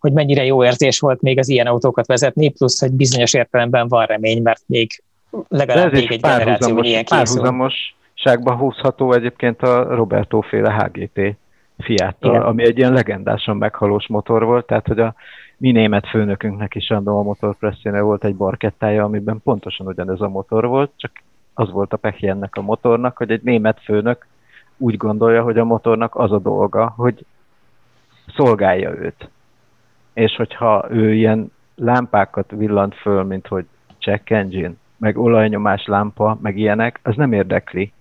hogy mennyire jó érzés volt még az ilyen autókat vezetni, plusz, hogy bizonyos értelemben van remény, mert még legalább még egy generáció ilyen készül ságba húzható egyébként a Roberto féle HGT Fiattal, ami egy ilyen legendásan meghalós motor volt, tehát hogy a mi német főnökünknek is andom a motorpresszéne volt egy barkettája, amiben pontosan ugyanez a motor volt, csak az volt a pehje ennek a motornak, hogy egy német főnök úgy gondolja, hogy a motornak az a dolga, hogy szolgálja őt. És hogyha ő ilyen lámpákat villant föl, mint hogy check engine, meg olajnyomás lámpa, meg ilyenek, az nem érdekli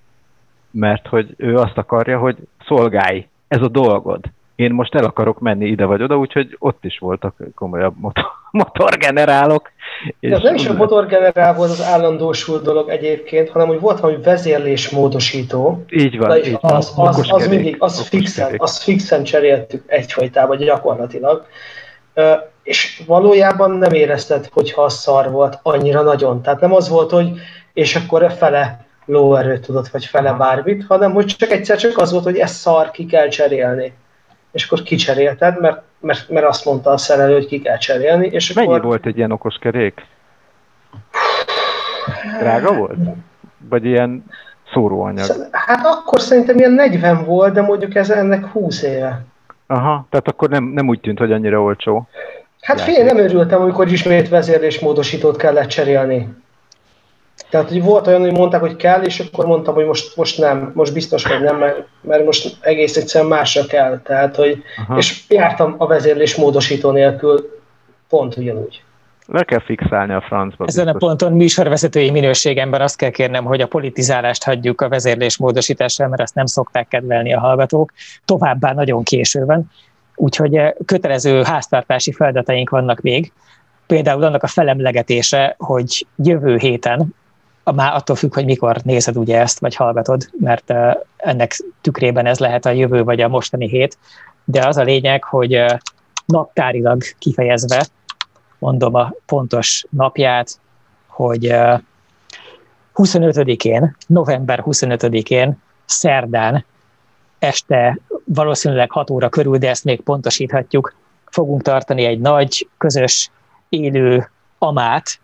mert hogy ő azt akarja, hogy szolgálj, ez a dolgod. Én most el akarok menni ide vagy oda, úgyhogy ott is voltak komolyabb motor, [laughs] motorgenerálok. És ez nem is a motorgenerál volt az állandósult dolog egyébként, hanem hogy volt valami vezérlésmódosító. Így van. Így az, az, az, az mindig, az fixen, az fixen cseréltük egyfajtában gyakorlatilag. És valójában nem érezted, hogyha az szar volt annyira nagyon. Tehát nem az volt, hogy és akkor fele lóerőt tudott, vagy fele bármit, hanem hogy csak egyszer csak az volt, hogy ez szar, ki kell cserélni. és akkor kicserélted, mert, mert, mert azt mondta a szerelő, hogy ki kell cserélni. És Mennyi akkor... volt egy ilyen okos kerék? Drága volt? Vagy ilyen szóróanyag? Hát akkor szerintem ilyen 40 volt, de mondjuk ez ennek 20 éve. Aha, tehát akkor nem, nem úgy tűnt, hogy annyira olcsó. Hát fél nem örültem, amikor ismét vezérlésmódosítót kellett cserélni. Tehát, hogy volt olyan, hogy mondták, hogy kell, és akkor mondtam, hogy most, most nem, most biztos, hogy nem, mert, mert most egész egyszerűen másra kell. Tehát, hogy, Aha. és jártam a vezérlés módosító nélkül pont ugyanúgy. Le kell fixálni a francba. Ezen biztos. a ponton műsorvezetői minőségemben azt kell kérnem, hogy a politizálást hagyjuk a vezérlés módosítással, mert azt nem szokták kedvelni a hallgatók. Továbbá nagyon késő van, úgyhogy eh, kötelező háztartási feladataink vannak még. Például annak a felemlegetése, hogy jövő héten már attól függ, hogy mikor nézed ugye ezt, vagy hallgatod, mert ennek tükrében ez lehet a jövő vagy a mostani hét, de az a lényeg, hogy naptárilag kifejezve, mondom a pontos napját, hogy 25-én, november 25-én, szerdán, este valószínűleg 6 óra körül, de ezt még pontosíthatjuk, fogunk tartani egy nagy, közös, élő amát,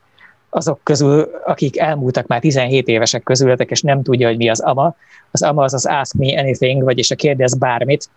azok közül, akik elmúltak már 17 évesek közületek, és nem tudja, hogy mi az AMA. Az AMA az az Ask Me Anything, vagyis a kérdez bármit,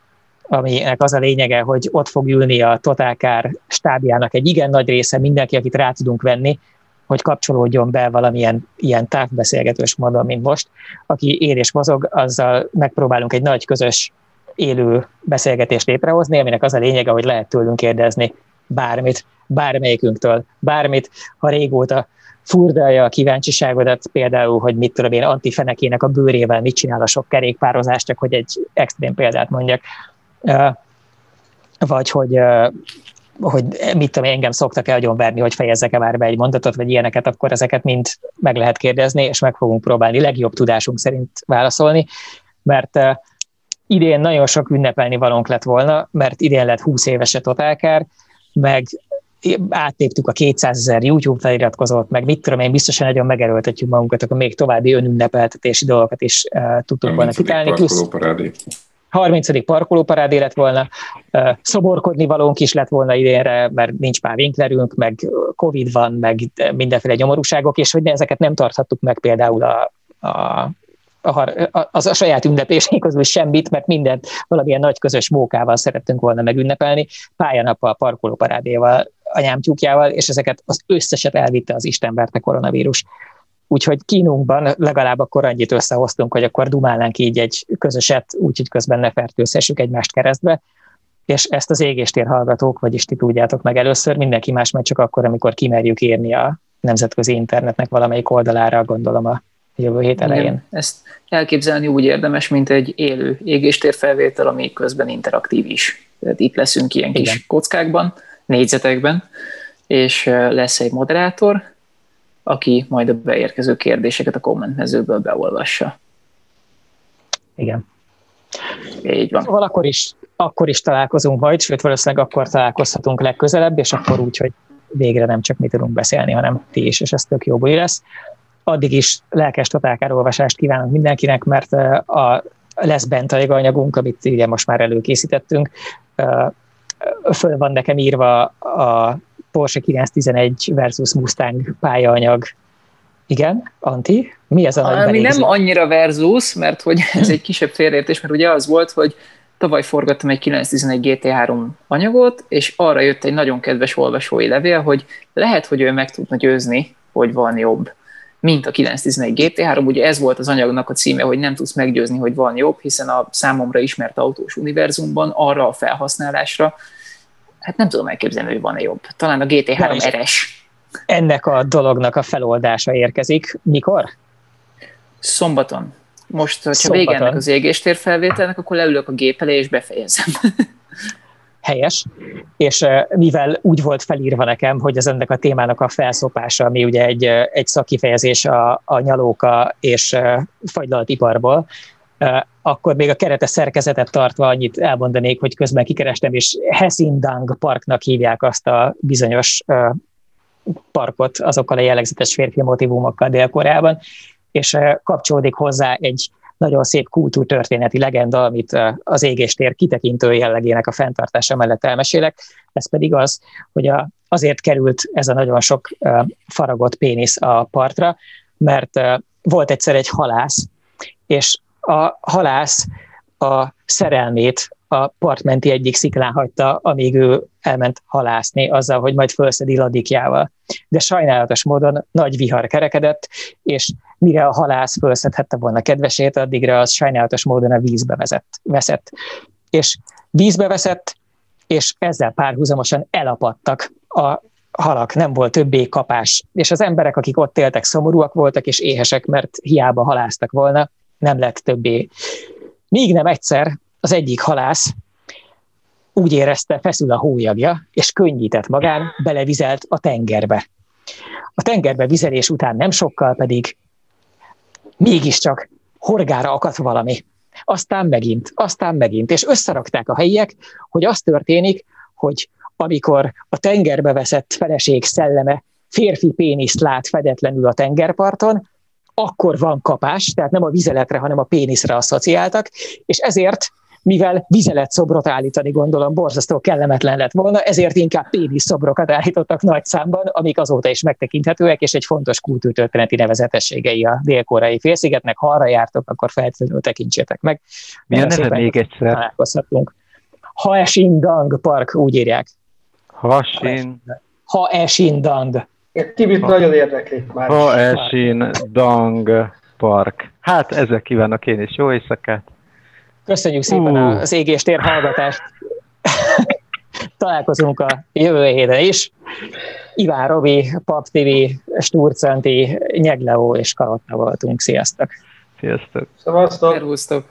aminek az a lényege, hogy ott fog ülni a Totálkár stábjának egy igen nagy része, mindenki, akit rá tudunk venni, hogy kapcsolódjon be valamilyen ilyen távbeszélgetős módon, mint most. Aki él és mozog, azzal megpróbálunk egy nagy közös élő beszélgetést létrehozni, aminek az a lényege, hogy lehet tőlünk kérdezni bármit, bármelyikünktől, bármit, ha régóta furdalja a kíváncsiságodat, például, hogy mit tudom én, antifenekének a bőrével mit csinál a sok kerékpározás, csak hogy egy extrém példát mondjak. Vagy hogy hogy mit tudom, engem szoktak elgyonverni, hogy fejezzek-e már be egy mondatot, vagy ilyeneket, akkor ezeket mind meg lehet kérdezni, és meg fogunk próbálni legjobb tudásunk szerint válaszolni, mert idén nagyon sok ünnepelni valónk lett volna, mert idén lett 20 éves a Totálkár, meg áttéptük a 200 ezer YouTube feliratkozót, meg mit tudom én, biztosan nagyon megerőltetjük magunkat, akkor még további önünnepeltetési dolgokat is uh, tudtuk volna kitálni. Plusz 30. parkolóparádé lett volna, szoborkodni valónk is lett volna idénre, mert nincs már vinklerünk, meg Covid van, meg mindenféle nyomorúságok, és hogy ezeket nem tarthattuk meg például a, a a, az a saját ünnepésén közül semmit, mert mindent valamilyen nagy közös mókával szerettünk volna megünnepelni, pályanappal, parkolóparádéval, anyám tyúkjával, és ezeket az összeset elvitte az Istenverte koronavírus. Úgyhogy kínunkban legalább akkor annyit összehoztunk, hogy akkor dumálnánk így egy közöset, úgyhogy közben ne fertőzhessük egymást keresztbe, és ezt az égéstér hallgatók, vagyis ti tudjátok meg először, mindenki más majd csak akkor, amikor kimerjük írni a nemzetközi internetnek valamelyik oldalára, gondolom a jövő hét elején. Igen, ezt elképzelni úgy érdemes, mint egy élő égéstérfelvétel, ami közben interaktív is. Tehát itt leszünk ilyen Igen. kis kockákban, négyzetekben, és lesz egy moderátor, aki majd a beérkező kérdéseket a kommentmezőből beolvassa. Igen. Így van. Szóval akkor is, akkor is találkozunk majd, sőt valószínűleg akkor találkozhatunk legközelebb, és akkor úgy, hogy végre nem csak mi tudunk beszélni, hanem ti is, és ez tök jó buli lesz addig is lelkes totálkárolvasást kívánok mindenkinek, mert a, lesz bent a anyagunk, amit ugye most már előkészítettünk. Föl van nekem írva a Porsche 911 versus Mustang pályaanyag. Igen, Anti? Mi ez a nagy Ami nem annyira versus, mert hogy ez egy kisebb félreértés, mert ugye az volt, hogy tavaly forgattam egy 911 GT3 anyagot, és arra jött egy nagyon kedves olvasói levél, hogy lehet, hogy ő meg tudna győzni, hogy van jobb mint a 911 GT3. Ugye ez volt az anyagnak a címe, hogy nem tudsz meggyőzni, hogy van jobb, hiszen a számomra ismert autós univerzumban arra a felhasználásra, hát nem tudom elképzelni, hogy van-e jobb. Talán a GT3 RS. Ennek a dolognak a feloldása érkezik. Mikor? Szombaton. Most, hogyha vége ennek az égéstér felvételnek, akkor leülök a gép elé és befejezem. [laughs] helyes, és mivel úgy volt felírva nekem, hogy ez ennek a témának a felszopása, ami ugye egy, egy szakkifejezés a, a nyalóka és fagylalt iparból, akkor még a keretes szerkezetet tartva annyit elmondanék, hogy közben kikerestem, és Hessindang parknak hívják azt a bizonyos parkot azokkal a jellegzetes férfi motivumokkal Dél-Koreában, és kapcsolódik hozzá egy nagyon szép kultúrtörténeti legenda, amit az égéstér kitekintő jellegének a fenntartása mellett elmesélek. Ez pedig az, hogy azért került ez a nagyon sok faragott pénisz a partra, mert volt egyszer egy halász, és a halász a szerelmét a partmenti egyik sziklán hagyta, amíg ő elment halászni azzal, hogy majd fölszedi ladikjával. De sajnálatos módon nagy vihar kerekedett, és mire a halász fölszedhette volna kedvesét, addigra az sajnálatos módon a vízbe vezett, veszett. És vízbe veszett, és ezzel párhuzamosan elapadtak a halak, nem volt többé kapás. És az emberek, akik ott éltek, szomorúak voltak és éhesek, mert hiába haláztak volna, nem lett többé. Míg nem egyszer az egyik halász úgy érezte, feszül a hólyagja, és könnyített magán, belevizelt a tengerbe. A tengerbe vizelés után nem sokkal pedig mégiscsak horgára akadt valami. Aztán megint, aztán megint, és összerakták a helyiek, hogy az történik, hogy amikor a tengerbe veszett feleség szelleme férfi péniszt lát fedetlenül a tengerparton, akkor van kapás, tehát nem a vizeletre, hanem a péniszre asszociáltak, és ezért mivel szobrot állítani gondolom borzasztó kellemetlen lett volna, ezért inkább pénisz szobrokat állítottak nagy számban, amik azóta is megtekinthetőek, és egy fontos kultúrtörténeti nevezetességei a dél-koreai félszigetnek. Ha arra jártok, akkor feltétlenül tekintsétek meg. Mi a neve még egyszer? Találkozhatunk. Haeshindang Park, úgy írják. Hasin. Haeshindang. Tibit ha. nagyon érdekli már. Haeshindang Park. Hát ezzel kívánok én is jó éjszakát. Köszönjük szépen uh. az égéstér hallgatást. [laughs] Találkozunk a jövő héten is. Iván Robi, Pap TV, Sturcanti, Nyegleó és Karotta voltunk. Sziasztok! Sziasztok! Szevasztok! Szervusztok!